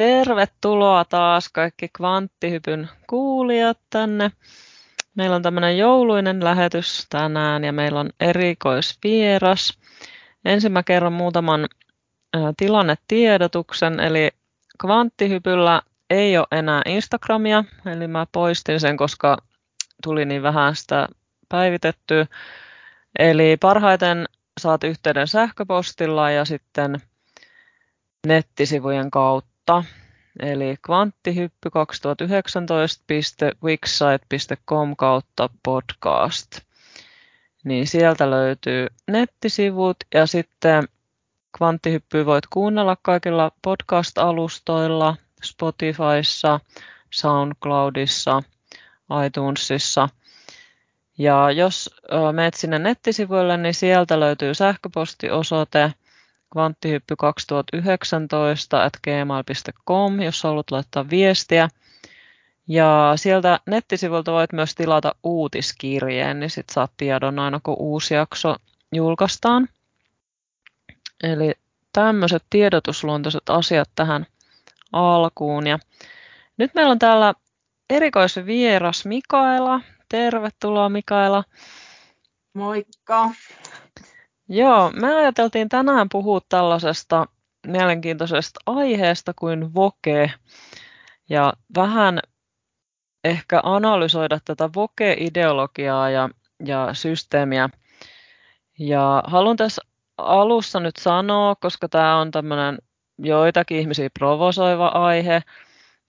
Tervetuloa taas kaikki kvanttihypyn kuulijat tänne. Meillä on tämmöinen jouluinen lähetys tänään ja meillä on erikoisvieras. Ensin mä kerron muutaman tilannetiedotuksen, eli kvanttihypyllä ei ole enää Instagramia, eli mä poistin sen, koska tuli niin vähän sitä päivitettyä. Eli parhaiten saat yhteyden sähköpostilla ja sitten nettisivujen kautta. Eli kvanttihyppy2019.wixsite.com kautta podcast. Niin sieltä löytyy nettisivut ja sitten Kvanttihyppy voit kuunnella kaikilla podcast-alustoilla, Spotifyssa, SoundCloudissa, iTunesissa. Ja jos menet sinne nettisivuille, niin sieltä löytyy sähköpostiosoite kvanttihyppy2019 at gmail.com, jos haluat laittaa viestiä. Ja sieltä nettisivuilta voit myös tilata uutiskirjeen, niin sitten saat tiedon aina kun uusi jakso julkaistaan. Eli tämmöiset tiedotusluontoiset asiat tähän alkuun. Ja nyt meillä on täällä erikoisvieras Mikaela. Tervetuloa Mikaela. Moikka. Joo, me ajateltiin tänään puhua tällaisesta mielenkiintoisesta aiheesta kuin voke ja vähän ehkä analysoida tätä voke-ideologiaa ja, ja systeemiä. Ja haluan tässä alussa nyt sanoa, koska tämä on tämmöinen joitakin ihmisiä provosoiva aihe.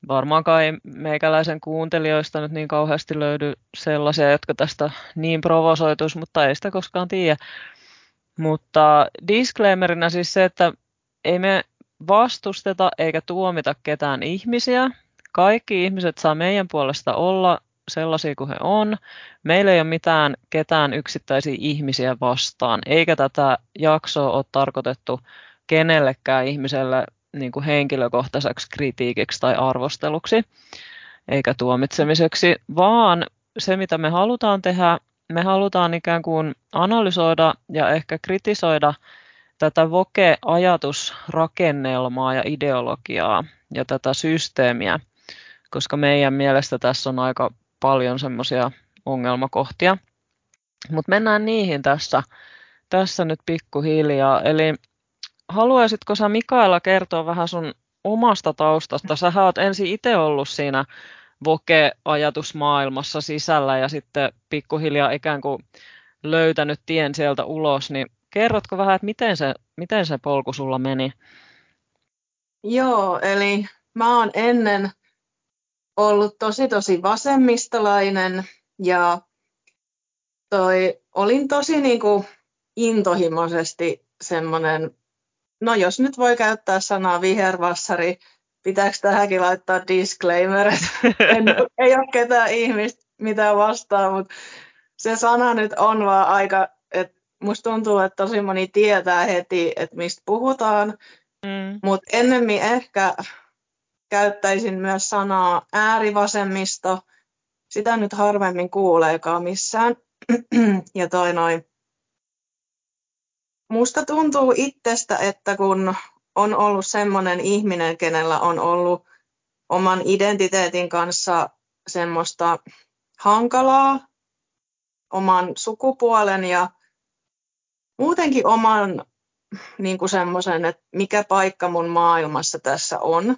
Varmaankaan ei meikäläisen kuuntelijoista nyt niin kauheasti löydy sellaisia, jotka tästä niin provosoituisi, mutta ei sitä koskaan tiedä. Mutta disclaimerina siis se, että ei me vastusteta eikä tuomita ketään ihmisiä. Kaikki ihmiset saa meidän puolesta olla sellaisia kuin he on. Meillä ei ole mitään ketään yksittäisiä ihmisiä vastaan, eikä tätä jaksoa ole tarkoitettu kenellekään ihmiselle niin kuin henkilökohtaiseksi kritiikiksi tai arvosteluksi, eikä tuomitsemiseksi, vaan se, mitä me halutaan tehdä, me halutaan ikään kuin analysoida ja ehkä kritisoida tätä voke-ajatusrakennelmaa ja ideologiaa ja tätä systeemiä, koska meidän mielestä tässä on aika paljon semmoisia ongelmakohtia. Mutta mennään niihin tässä, tässä nyt pikkuhiljaa. Eli haluaisitko sä Mikaela kertoa vähän sun omasta taustasta? Sä oot ensin itse ollut siinä voke-ajatusmaailmassa sisällä ja sitten pikkuhiljaa ikään kuin löytänyt tien sieltä ulos, niin kerrotko vähän, että miten se, miten se polku sulla meni? Joo, eli mä oon ennen ollut tosi tosi vasemmistolainen ja toi, olin tosi niin kuin intohimoisesti semmoinen, no jos nyt voi käyttää sanaa vihervassari, pitääkö tähänkin laittaa disclaimer, että en, ei ole ketään ihmistä mitä vastaa, mutta se sana nyt on vaan aika, että musta tuntuu, että tosi moni tietää heti, että mistä puhutaan, mm. mutta ennemmin ehkä käyttäisin myös sanaa äärivasemmisto. Sitä nyt harvemmin kuuleekaan missään. ja toi noin. Musta tuntuu itsestä, että kun on ollut semmoinen ihminen, kenellä on ollut oman identiteetin kanssa semmoista hankalaa, oman sukupuolen ja muutenkin oman niin kuin semmoisen, että mikä paikka mun maailmassa tässä on,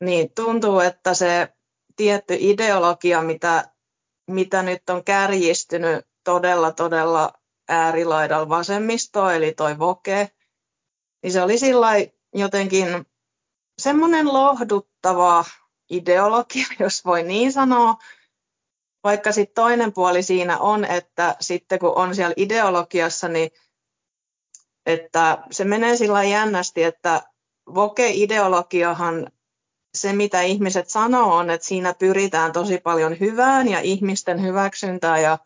niin tuntuu, että se tietty ideologia, mitä, mitä nyt on kärjistynyt todella, todella äärilaidalla vasemmistoa, eli toi voke, niin se oli jotenkin semmoinen lohduttava ideologia, jos voi niin sanoa, vaikka sitten toinen puoli siinä on, että sitten kun on siellä ideologiassa, niin että se menee sillä jännästi, että voke-ideologiahan se, mitä ihmiset sanoo, on, että siinä pyritään tosi paljon hyvään ja ihmisten hyväksyntään ja,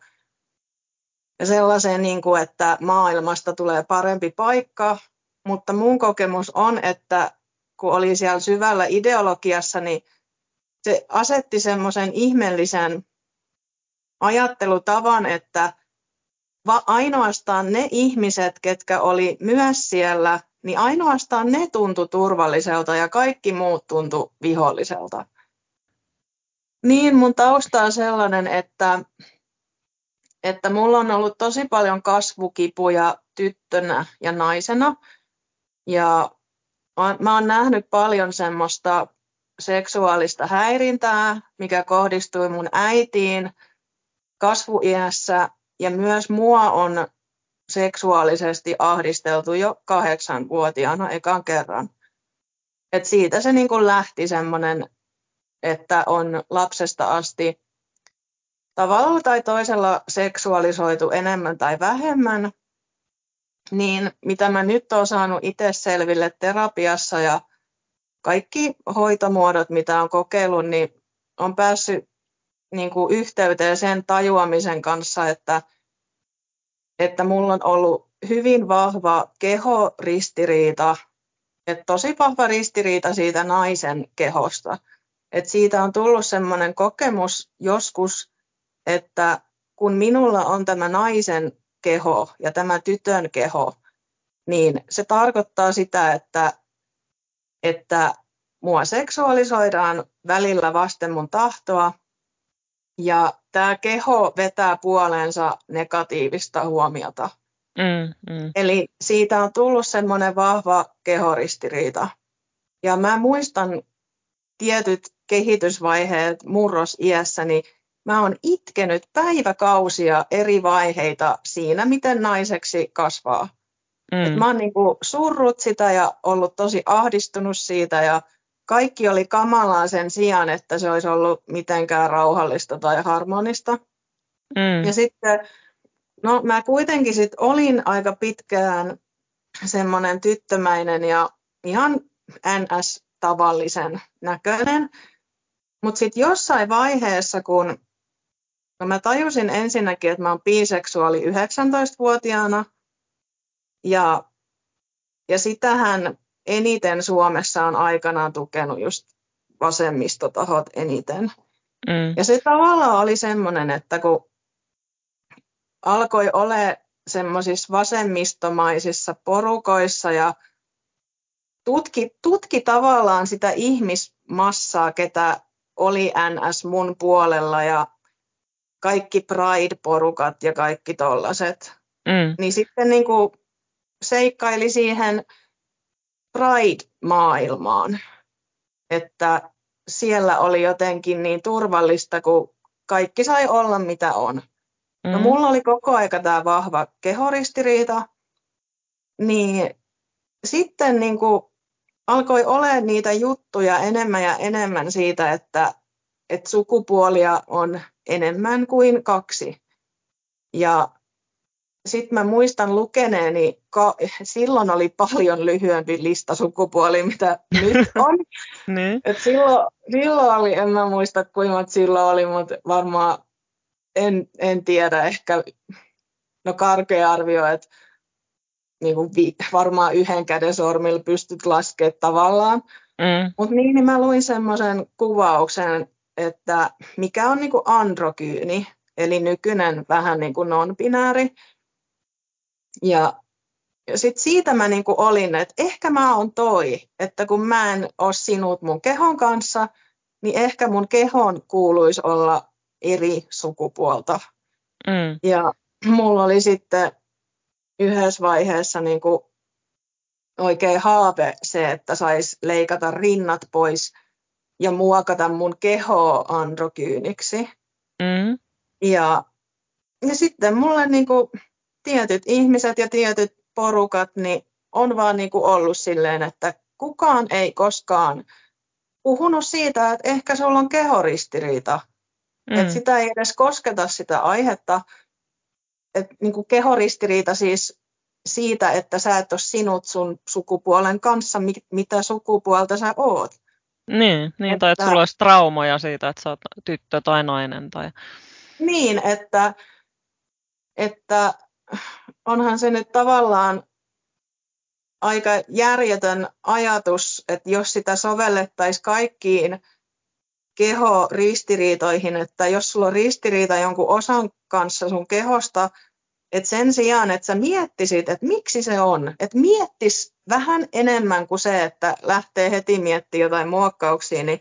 ja sellaiseen, niin kuin, että maailmasta tulee parempi paikka. Mutta mun kokemus on, että kun oli siellä syvällä ideologiassa, niin se asetti semmoisen ihmeellisen ajattelutavan, että ainoastaan ne ihmiset, ketkä oli myös siellä niin ainoastaan ne tuntui turvalliselta ja kaikki muut tuntui viholliselta. Niin, mun tausta on sellainen, että, että mulla on ollut tosi paljon kasvukipuja tyttönä ja naisena. Ja mä oon nähnyt paljon semmoista seksuaalista häirintää, mikä kohdistui mun äitiin kasvuiässä ja myös mua on seksuaalisesti ahdisteltu jo kahdeksanvuotiaana ekan kerran. Et siitä se niin lähti semmoinen, että on lapsesta asti tavalla tai toisella seksuaalisoitu enemmän tai vähemmän, niin mitä mä nyt olen saanut itse selville terapiassa ja kaikki hoitomuodot, mitä on kokeillut, niin on päässyt niin kuin yhteyteen sen tajuamisen kanssa, että, että mulla on ollut hyvin vahva kehoristiriita, että tosi vahva ristiriita siitä naisen kehosta. että siitä on tullut sellainen kokemus joskus, että kun minulla on tämä naisen keho ja tämä tytön keho, niin se tarkoittaa sitä, että että mua seksuaalisoidaan välillä vasten mun tahtoa ja tämä keho vetää puoleensa negatiivista huomiota. Mm, mm. Eli siitä on tullut semmoinen vahva kehoristiriita. Ja mä muistan tietyt kehitysvaiheet murrosiässäni, mä oon itkenyt päiväkausia eri vaiheita siinä, miten naiseksi kasvaa. Mm. Et mä oon niinku surrut sitä ja ollut tosi ahdistunut siitä ja kaikki oli kamalaa sen sijaan, että se olisi ollut mitenkään rauhallista tai harmonista. Mm. Ja sitten, no mä kuitenkin sit olin aika pitkään semmoinen tyttömäinen ja ihan NS-tavallisen näköinen. Mutta sitten jossain vaiheessa, kun mä tajusin ensinnäkin, että mä oon biseksuaali 19-vuotiaana, ja, ja sitähän eniten Suomessa on aikanaan tukenut just vasemmistotahot eniten. Mm. Ja se tavallaan oli semmoinen, että kun alkoi ole semmoisissa vasemmistomaisissa porukoissa ja tutki, tutki tavallaan sitä ihmismassaa, ketä oli NS mun puolella ja kaikki Pride-porukat ja kaikki tollaset. Mm. Niin sitten niin kuin seikkaili siihen Pride-maailmaan, että siellä oli jotenkin niin turvallista, kun kaikki sai olla mitä on. No, mm. No mulla oli koko aika tämä vahva kehoristiriita, niin sitten niin kuin alkoi olla niitä juttuja enemmän ja enemmän siitä, että, että sukupuolia on enemmän kuin kaksi. Ja sitten mä muistan lukeneeni, ka- silloin oli paljon lyhyempi lista sukupuoli, mitä nyt on. niin. Et silloin, silloin oli, en mä muista kuinka silloin oli, mutta varmaan en, en tiedä, ehkä no karkea arvio, että niin kuin vi, varmaan yhden käden sormilla pystyt laskemaan tavallaan. Mm. Mutta niin, niin mä luin semmoisen kuvauksen, että mikä on niin kuin androkyyni, eli nykyinen vähän niin kuin non-binääri, ja sitten siitä mä niinku olin, että ehkä mä oon toi, että kun mä en ole sinut mun kehon kanssa, niin ehkä mun kehon kuuluisi olla eri sukupuolta. Mm. Ja mulla oli sitten yhdessä vaiheessa niinku oikein haave se, että sais leikata rinnat pois ja muokata mun kehoa androkyyniksi. Mm. Ja, ja sitten mulle niinku tietyt ihmiset ja tietyt porukat niin on vaan niin kuin ollut silleen, että kukaan ei koskaan puhunut siitä, että ehkä sulla on kehoristiriita. Mm. Että sitä ei edes kosketa sitä aihetta. Että niin kuin kehoristiriita siis siitä, että sä et ole sinut sun sukupuolen kanssa, mitä sukupuolta sä oot. Niin, niin että, tai että sulla olisi traumoja siitä, että sä oot tyttö tai nainen. Tai... Niin, että, että onhan se nyt tavallaan aika järjetön ajatus, että jos sitä sovellettaisiin kaikkiin keho-ristiriitoihin, että jos sulla on ristiriita jonkun osan kanssa sun kehosta, että sen sijaan, että sä miettisit, että miksi se on, että miettis vähän enemmän kuin se, että lähtee heti miettimään jotain muokkauksia, niin,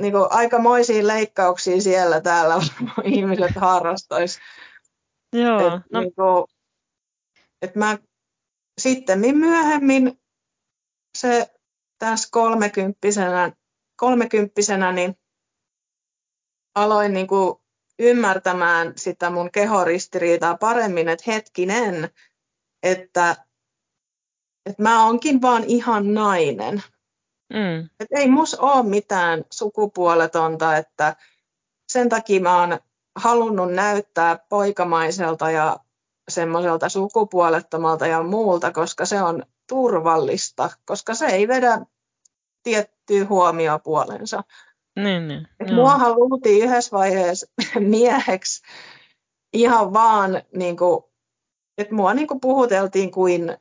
niin kuin aikamoisia leikkauksia siellä täällä ihmiset harrastaisi. Joo, Et, no. niin kuin, että mä sitten myöhemmin se tässä kolmekymppisenä, kolmekymppisenä niin aloin niin kuin ymmärtämään sitä mun kehoristiriitaa paremmin, että hetkinen, että, että mä oonkin vaan ihan nainen. Mm. Että ei mus ole mitään sukupuoletonta, että sen takia mä oon halunnut näyttää poikamaiselta ja semmoiselta sukupuolettomalta ja muulta, koska se on turvallista, koska se ei vedä tiettyä huomiopuolensa. Niin, niin. Et muahan luultiin yhdessä vaiheessa mieheksi ihan vaan, niin kuin, että mua niin kuin puhuteltiin kuin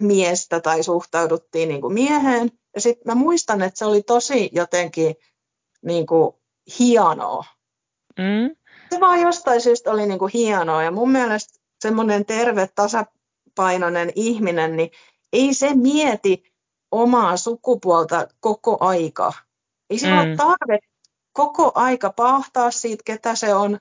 miestä tai suhtauduttiin niin kuin mieheen. Ja sitten mä muistan, että se oli tosi jotenkin niin kuin hienoa. Mm. Se vaan jostain syystä oli niin kuin hienoa. Ja mun mielestä semmoinen terve, tasapainoinen ihminen, niin ei se mieti omaa sukupuolta koko aika. Ei sillä mm. ole tarve koko aika pahtaa siitä, ketä se on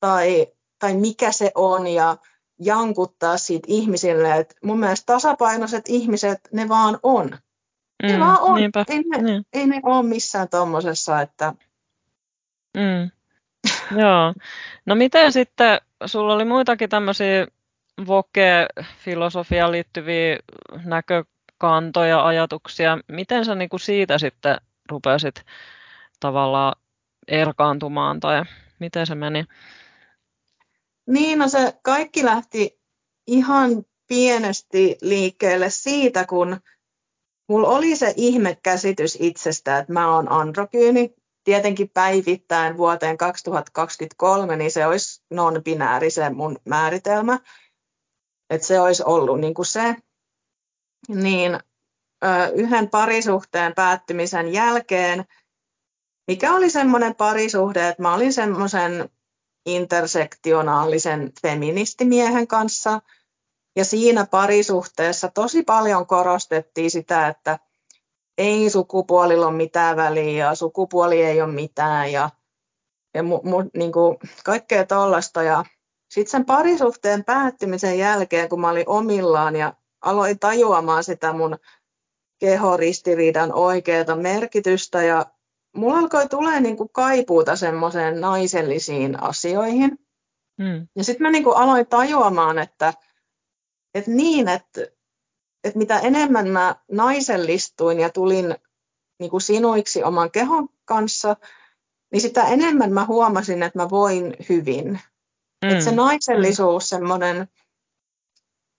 tai, tai mikä se on ja jankuttaa siitä ihmisille. Et mun mielestä tasapainoiset ihmiset, ne vaan on. Mm, ne vaan on. Ei ne, niin. ei ne ole missään tuommoisessa, että... Mm. Joo. No miten sitten, sulla oli muitakin tämmöisiä voke-filosofiaan liittyviä näkökantoja, ajatuksia. Miten sä niin kuin siitä sitten rupesit tavallaan erkaantumaan tai miten se meni? Niin, no se kaikki lähti ihan pienesti liikkeelle siitä, kun mulla oli se ihmekäsitys itsestä, että mä oon androkyyni. Tietenkin päivittäin vuoteen 2023, niin se olisi non-binääri se mun määritelmä. Että se olisi ollut niin kuin se. Niin yhden parisuhteen päättymisen jälkeen, mikä oli semmoinen parisuhde, että mä olin semmoisen intersektionaalisen feministimiehen kanssa. Ja siinä parisuhteessa tosi paljon korostettiin sitä, että ei sukupuolilla ole mitään väliä ja sukupuoli ei ole mitään ja, ja mu, mu, niin kuin kaikkea tollasta. Ja sitten sen parisuhteen päättymisen jälkeen, kun mä olin omillaan ja aloin tajuamaan sitä mun kehoristiriidan oikeaa merkitystä ja mulla alkoi tulee niin kuin kaipuuta semmoiseen naisellisiin asioihin. Mm. Ja sitten mä niin kuin aloin tajuamaan, että, että niin, että, että mitä enemmän mä naisellistuin ja tulin niin kuin sinuiksi oman kehon kanssa, niin sitä enemmän mä huomasin, että mä voin hyvin. Mm. Että se naisellisuus, semmoinen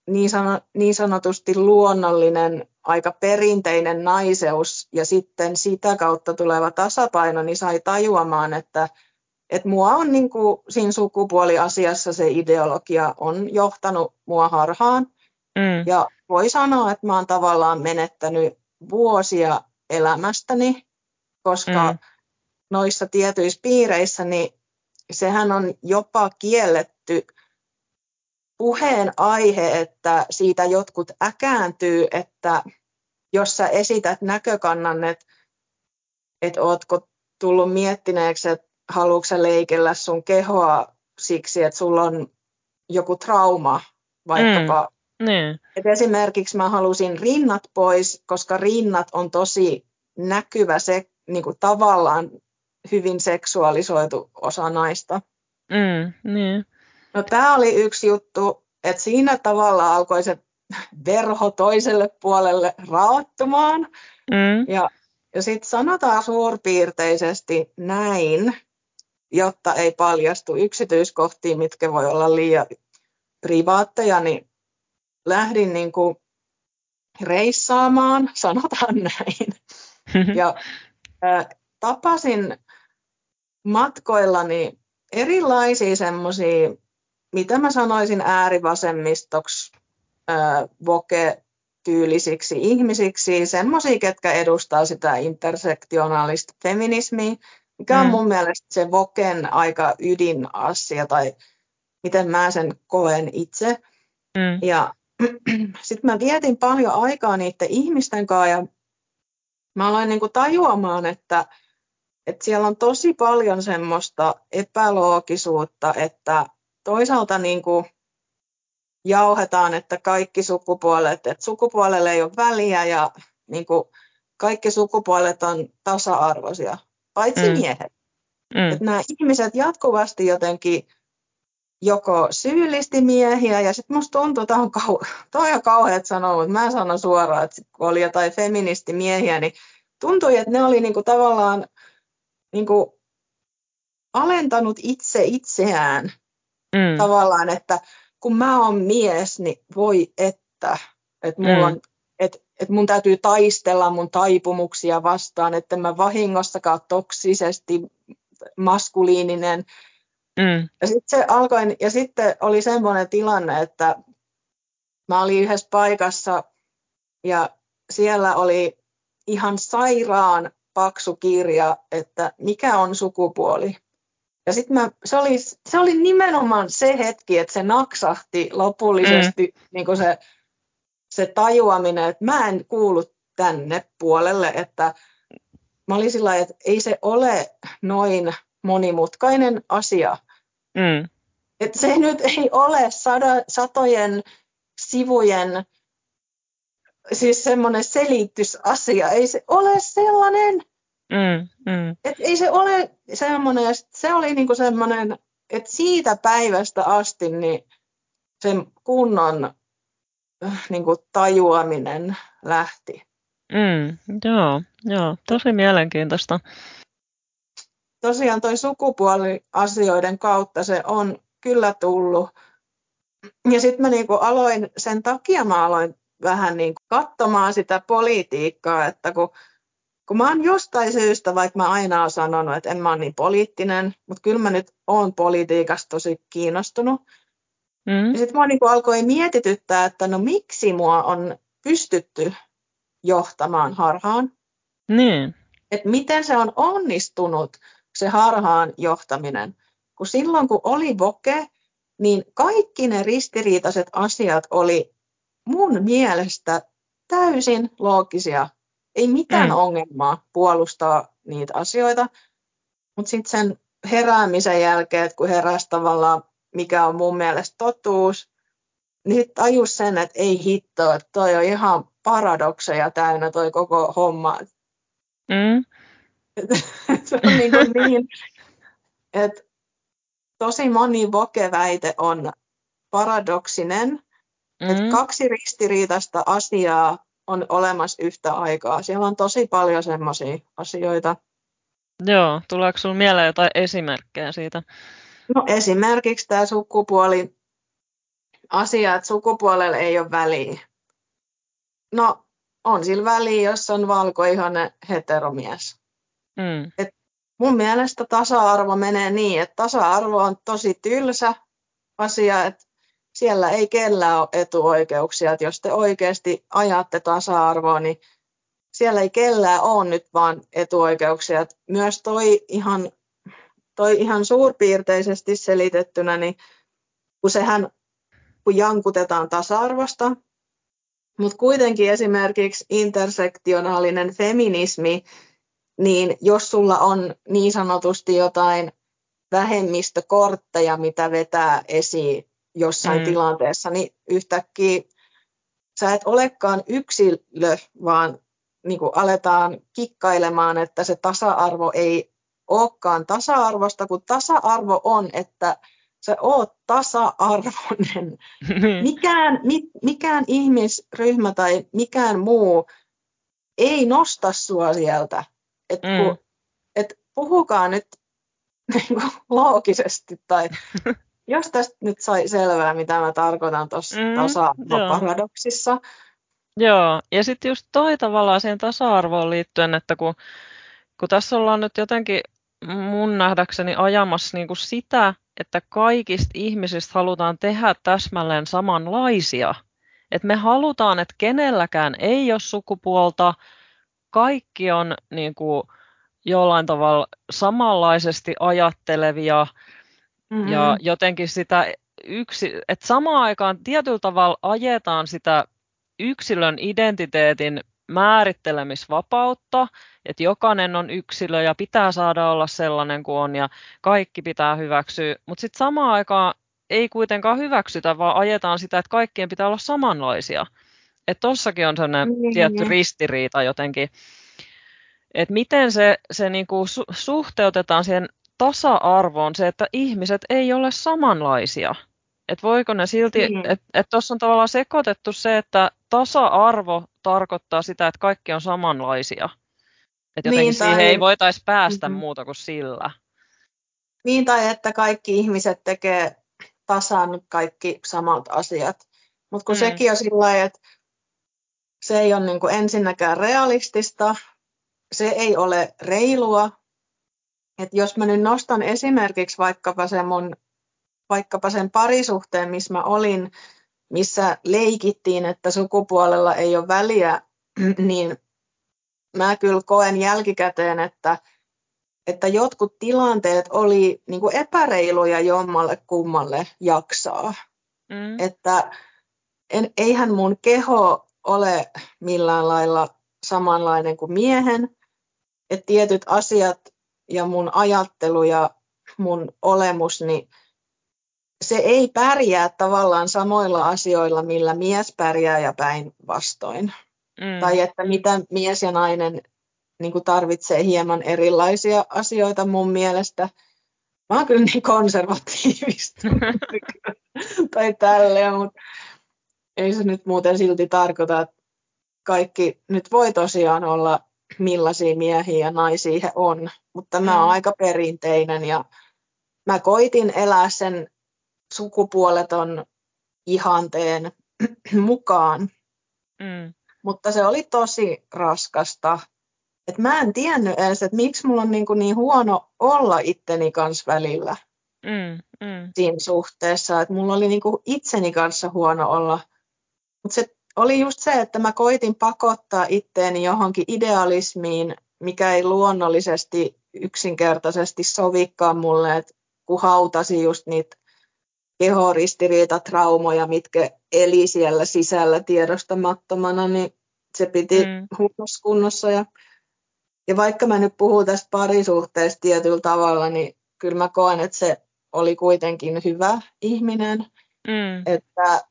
niin, sano, niin sanotusti luonnollinen, aika perinteinen naiseus ja sitten sitä kautta tuleva tasapaino, niin sai tajuamaan, että, että mua on niin kuin siinä sukupuoliasiassa se ideologia on johtanut mua harhaan. Mm. Ja voi sanoa, että mä oon tavallaan menettänyt vuosia elämästäni, koska mm. noissa tietyissä piireissä, niin sehän on jopa kielletty puheen aihe, että siitä jotkut äkääntyy, että jos sä esität näkökannan, että, että ootko tullut miettineeksi, että haluatko leikellä sun kehoa siksi, että sulla on joku trauma vaikkapa. Mm, niin. Et esimerkiksi mä halusin rinnat pois, koska rinnat on tosi näkyvä se niin kuin tavallaan hyvin seksuaalisoitu osa naista. Mm, niin. No tämä oli yksi juttu, että siinä tavalla alkoi se verho toiselle puolelle raottumaan. Mm. Ja, ja sitten sanotaan suurpiirteisesti näin, jotta ei paljastu yksityiskohtiin, mitkä voi olla liian privaatteja, niin lähdin niin kuin reissaamaan, sanotaan näin. Ja ä, tapasin matkoillani erilaisia semmoisia mitä mä sanoisin äärivasemmistoksi, voke-tyylisiksi ihmisiksi, semmoisia, ketkä edustaa sitä intersektionaalista feminismiä, mikä on mm. mun mielestä se voken aika ydinasia tai miten mä sen koen itse. Mm. Ja sitten mä vietin paljon aikaa niiden ihmisten kanssa ja mä aloin niin kuin tajuamaan, että, että siellä on tosi paljon semmoista epäloogisuutta, että toisaalta niin kuin jauhetaan, että kaikki sukupuolet, että sukupuolelle ei ole väliä ja niin kuin kaikki sukupuolet on tasa-arvoisia, paitsi mm. miehet. Mm. Että nämä ihmiset jatkuvasti jotenkin joko syyllisti miehiä, ja sitten musta tuntuu, että on, kau- toi on kauheat sanoa, mutta mä sanon suoraan, että kun oli jotain feministimiehiä, niin tuntui, että ne oli niinku tavallaan niinku alentanut itse itseään mm. tavallaan, että kun mä oon mies, niin voi että, että mulla mm. on että että mun täytyy taistella mun taipumuksia vastaan, että mä vahingossakaan toksisesti maskuliininen. Mm. Ja sitten se alkoi, ja sitten oli semmoinen tilanne, että mä olin yhdessä paikassa ja siellä oli ihan sairaan paksu kirja, että mikä on sukupuoli. Ja sitten se oli, se oli nimenomaan se hetki, että se naksahti lopullisesti mm. niin se, se tajuaminen, että mä en kuulu tänne puolelle, että mä olin sillä että ei se ole noin monimutkainen asia. Mm. Et se nyt ei ole sada, satojen sivujen siis semmoinen selitysasia. Ei se ole sellainen. Mm, mm. Et ei se ole semmoinen. Se oli niinku semmoinen, että siitä päivästä asti niin sen kunnon äh, niinku tajuaminen lähti. Mm, joo, joo, tosi mielenkiintoista tosiaan toi sukupuoliasioiden kautta se on kyllä tullut. Ja sitten mä niinku aloin, sen takia mä aloin vähän niinku katsomaan sitä politiikkaa, että kun, kun mä oon jostain syystä, vaikka mä aina oon sanonut, että en mä ole niin poliittinen, mutta kyllä mä nyt oon politiikasta tosi kiinnostunut. Mm. Ja sitten mua niinku alkoi mietityttää, että no miksi mua on pystytty johtamaan harhaan. Niin. Että miten se on onnistunut se harhaan johtaminen. Kun silloin kun oli voke, niin kaikki ne ristiriitaiset asiat oli mun mielestä täysin loogisia. Ei mitään mm. ongelmaa puolustaa niitä asioita. Mutta sitten sen heräämisen jälkeen, että kun heräsi tavallaan, mikä on mun mielestä totuus, niin tajus sen, että ei hitto, että toi on ihan paradokseja täynnä toi koko homma. Mm. se on niin, kuin niin että tosi moni vokeväite on paradoksinen, mm. että kaksi ristiriitaista asiaa on olemassa yhtä aikaa. Siellä on tosi paljon semmoisia asioita. Joo, tuleeko sinulle mieleen jotain esimerkkejä siitä? No esimerkiksi tämä sukupuoli asia, että sukupuolella ei ole väliä. No on sillä väliä, jos on valkoihoinen heteromies. Mm. Et mun mielestä tasa-arvo menee niin, että tasa-arvo on tosi tylsä asia, että siellä ei kellään ole etuoikeuksia. Että jos te oikeasti ajatte tasa-arvoa, niin siellä ei kellään ole nyt vaan etuoikeuksia. Että myös toi ihan, toi ihan suurpiirteisesti selitettynä, niin kun sehän kun jankutetaan tasa-arvosta, mutta kuitenkin esimerkiksi intersektionaalinen feminismi niin jos sulla on niin sanotusti jotain vähemmistökortteja, mitä vetää esiin jossain mm. tilanteessa, niin yhtäkkiä sä et olekaan yksilö, vaan niin kuin aletaan kikkailemaan, että se tasa-arvo ei olekaan tasa-arvosta, kun tasa-arvo on, että sä oot tasa-arvoinen. Mikään, mi, mikään ihmisryhmä tai mikään muu ei nosta sua sieltä et mm. kun, et puhukaa nyt niin kuin, loogisesti tai jos tästä nyt sai selvää, mitä mä tarkoitan tuossa mm, tasa-arvoparadoksissa. Joo. joo, ja sitten just toi tavallaan siihen tasa-arvoon liittyen, että kun, kun tässä ollaan nyt jotenkin mun nähdäkseni ajamassa niin kuin sitä, että kaikista ihmisistä halutaan tehdä täsmälleen samanlaisia. Että me halutaan, että kenelläkään ei ole sukupuolta, kaikki on niin kuin, jollain tavalla samanlaisesti ajattelevia mm-hmm. ja jotenkin sitä yksi, että samaan aikaan tietyllä tavalla ajetaan sitä yksilön identiteetin määrittelemisvapautta, että jokainen on yksilö ja pitää saada olla sellainen kuin on ja kaikki pitää hyväksyä, mutta sitten samaan aikaan ei kuitenkaan hyväksytä, vaan ajetaan sitä, että kaikkien pitää olla samanlaisia. Että tossakin on sellainen mm-hmm. tietty ristiriita jotenkin, että miten se, se niinku su- suhteutetaan siihen tasa-arvoon, se, että ihmiset ei ole samanlaisia. Että voiko ne silti, mm. että et tuossa on tavallaan sekoitettu se, että tasa-arvo tarkoittaa sitä, että kaikki on samanlaisia. Että jotenkin niin, tai... siihen ei voitaisi päästä mm-hmm. muuta kuin sillä. Niin, tai että kaikki ihmiset tekee tasan kaikki samat asiat. Mutta kun mm. sekin on sillä että se ei ole niin kuin ensinnäkään realistista, se ei ole reilua. Et jos mä nyt nostan esimerkiksi vaikkapa sen mun vaikkapa sen parisuhteen, missä mä olin, missä leikittiin, että sukupuolella ei ole väliä, niin mä kyllä koen jälkikäteen, että, että jotkut tilanteet oli niin kuin epäreiluja jommalle kummalle jaksaa. Mm. Että en, eihän mun keho ole millään lailla samanlainen kuin miehen, että tietyt asiat ja mun ajattelu ja mun olemus, niin se ei pärjää tavallaan samoilla asioilla, millä mies pärjää ja päinvastoin. Mm. Tai että mitä mies ja nainen niin kuin tarvitsee hieman erilaisia asioita mun mielestä. Mä oon kyllä niin konservatiivista tai tälleen, mutta ei se nyt muuten silti tarkoita, että kaikki nyt voi tosiaan olla millaisia miehiä ja naisia he on, mutta mä oon mm. aika perinteinen ja mä koitin elää sen sukupuoleton ihanteen mukaan. Mm. Mutta se oli tosi raskasta. Et mä en tiennyt edes, että miksi mulla on niin, kuin niin huono olla itteni kanssa välillä mm, mm. siinä suhteessa. Että mulla oli niin kuin itseni kanssa huono olla. Mutta se oli just se, että mä koitin pakottaa itteeni johonkin idealismiin, mikä ei luonnollisesti yksinkertaisesti sovikaan mulle, että kun hautasi just niitä kehoristiriitatraumoja, mitkä eli siellä sisällä tiedostamattomana, niin se piti mm. huonossa kunnossa. Ja, ja vaikka mä nyt puhun tästä parisuhteesta tietyllä tavalla, niin kyllä mä koen, että se oli kuitenkin hyvä ihminen. Mm. Että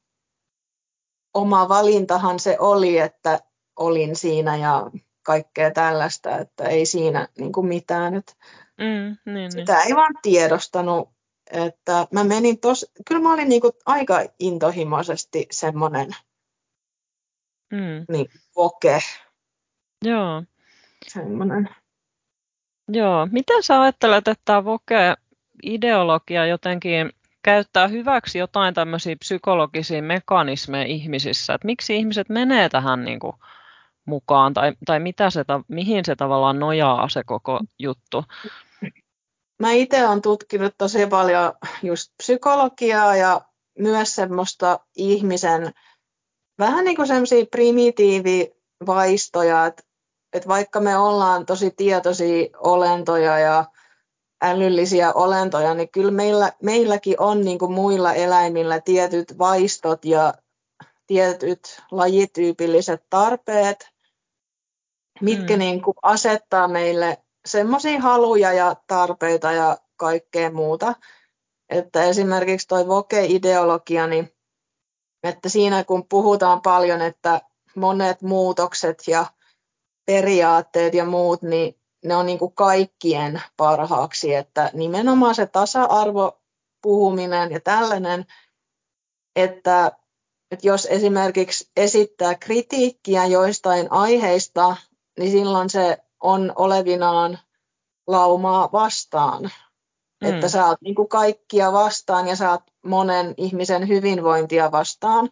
oma valintahan se oli, että olin siinä ja kaikkea tällaista, että ei siinä niin kuin mitään. Että mm, niin, sitä niin. ei vaan tiedostanut että mä menin tos, kyllä mä olin niinku aika intohimoisesti semmoinen mm. niin, voke. Joo. Semmoinen. Joo. Miten sä ajattelet, että tämä voke-ideologia jotenkin käyttää hyväksi jotain tämmöisiä psykologisia mekanismeja ihmisissä? Että miksi ihmiset menee tähän niin kuin mukaan tai, tai mitä se, mihin se tavallaan nojaa se koko juttu? mä itse olen tutkinut tosi paljon just psykologiaa ja myös semmoista ihmisen vähän niin kuin semmoisia primitiivivaistoja, että, että vaikka me ollaan tosi tietoisia olentoja ja älyllisiä olentoja, niin kyllä meillä, meilläkin on niin kuin muilla eläimillä tietyt vaistot ja tietyt lajityypilliset tarpeet, mitkä mm. niin kuin asettaa meille semmoisia haluja ja tarpeita ja kaikkea muuta. Että esimerkiksi tuo voke-ideologia, niin että siinä kun puhutaan paljon, että monet muutokset ja periaatteet ja muut, niin ne on niin kuin kaikkien parhaaksi, että nimenomaan se tasa-arvo puhuminen ja tällainen, että, että jos esimerkiksi esittää kritiikkiä joistain aiheista, niin silloin se on olevinaan laumaa vastaan. Mm. Että sä oot niin kuin kaikkia vastaan ja sä oot monen ihmisen hyvinvointia vastaan.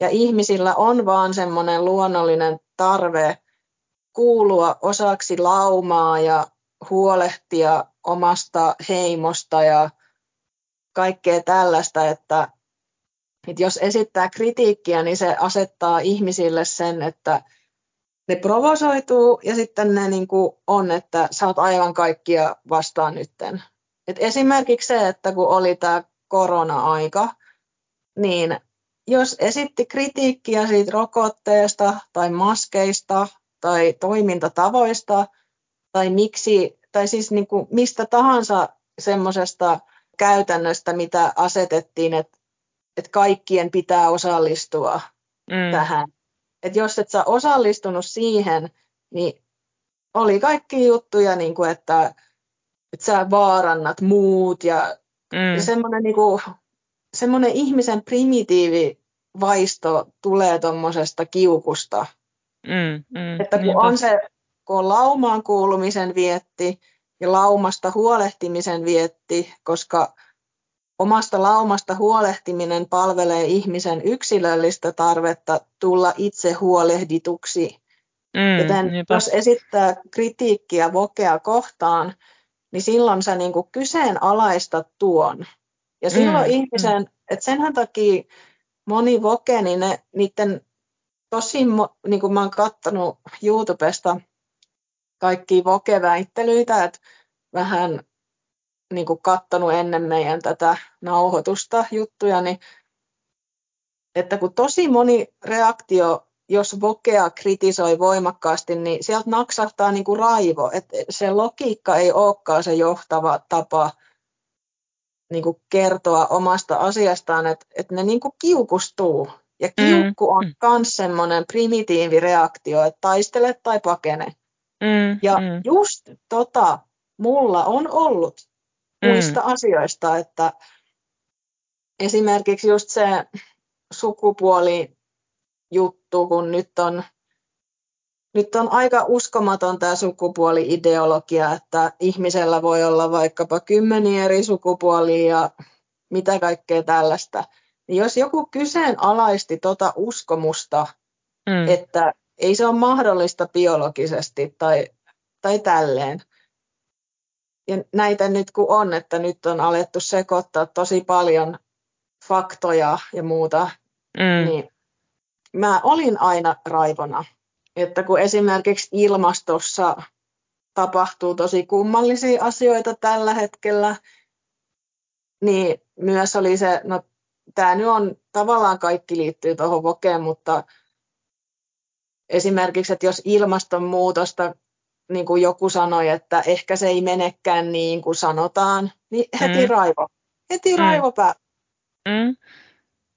Ja ihmisillä on vaan semmoinen luonnollinen tarve kuulua osaksi laumaa ja huolehtia omasta heimosta ja kaikkea tällaista, että, että jos esittää kritiikkiä, niin se asettaa ihmisille sen, että ne provosoituu ja sitten ne niin kuin on, että sä oot aivan kaikkia vastaan nytten. Et esimerkiksi se, että kun oli tämä korona-aika, niin jos esitti kritiikkiä siitä rokotteesta tai maskeista tai toimintatavoista tai miksi, tai siis niin kuin mistä tahansa semmoisesta käytännöstä, mitä asetettiin, että, että kaikkien pitää osallistua mm. tähän. Että jos et sä osallistunut siihen, niin oli kaikki juttuja, niin kuin, että, että sä vaarannat muut ja, mm. ja semmoinen, niin kuin, semmoinen ihmisen primitiivi vaisto tulee tuommoisesta kiukusta. Mm, mm, että kun niinpä. on se, kun on laumaan kuulumisen vietti ja laumasta huolehtimisen vietti, koska omasta laumasta huolehtiminen palvelee ihmisen yksilöllistä tarvetta tulla itse huolehdituksi. Mm, Joten niinpä. jos esittää kritiikkiä vokea kohtaan, niin silloin sä niin kuin kyseenalaistat tuon. Ja silloin mm, ihmisen, mm. että senhän takia moni voke, niin ne, niiden tosi, niin kuin mä oon kattonut YouTubesta kaikkia vokeväittelyitä, että vähän niin kuin kattonut ennen meidän tätä nauhoitusta juttuja, niin että kun tosi moni reaktio, jos vokea kritisoi voimakkaasti, niin sieltä naksahtaa niin kuin raivo. Että se logiikka ei olekaan se johtava tapa niin kuin kertoa omasta asiastaan, että, että ne niin kuin kiukustuu. Ja kiukku mm. on myös semmoinen primitiivireaktio, että taistele tai pakene. Mm. Ja mm. just tota mulla on ollut mm. muista asioista, että esimerkiksi just se sukupuoli juttu, kun nyt on nyt on aika uskomaton tämä sukupuoli-ideologia, että ihmisellä voi olla vaikkapa kymmeniä eri sukupuolia ja mitä kaikkea tällaista. Niin jos joku kyseenalaisti tuota uskomusta, mm. että ei se ole mahdollista biologisesti tai, tai tälleen, ja näitä nyt kun on, että nyt on alettu sekoittaa tosi paljon faktoja ja muuta, mm. niin mä olin aina raivona että kun esimerkiksi ilmastossa tapahtuu tosi kummallisia asioita tällä hetkellä, niin myös oli se, no tämä nyt on tavallaan kaikki liittyy tuohon vokeen, mutta esimerkiksi, että jos ilmastonmuutosta, niin kuin joku sanoi, että ehkä se ei menekään niin kuin sanotaan, niin heti mm. raivo. Heti mm. raivo pää. Mm.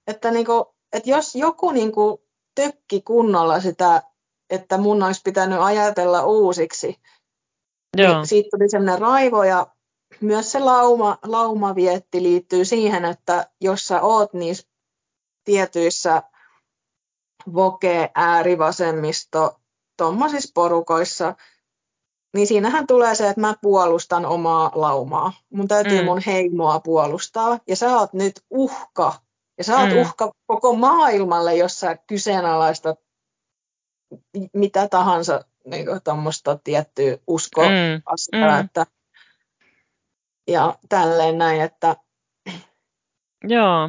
Että, niin kuin, että jos joku niin kuin tökki kunnolla sitä että mun olisi pitänyt ajatella uusiksi. Niin Joo. Niin siitä tuli sellainen raivo ja myös se lauma, laumavietti liittyy siihen, että jos sä oot niissä tietyissä voke, äärivasemmisto, tuommoisissa porukoissa, niin siinähän tulee se, että mä puolustan omaa laumaa. Mun täytyy mm. mun heimoa puolustaa. Ja sä oot nyt uhka. Ja sä oot mm. uhka koko maailmalle, jos sä kyseenalaistat mitä tahansa niin tuommoista tiettyä uskoasiaa, mm, mm. että ja tälleen näin, että Joo,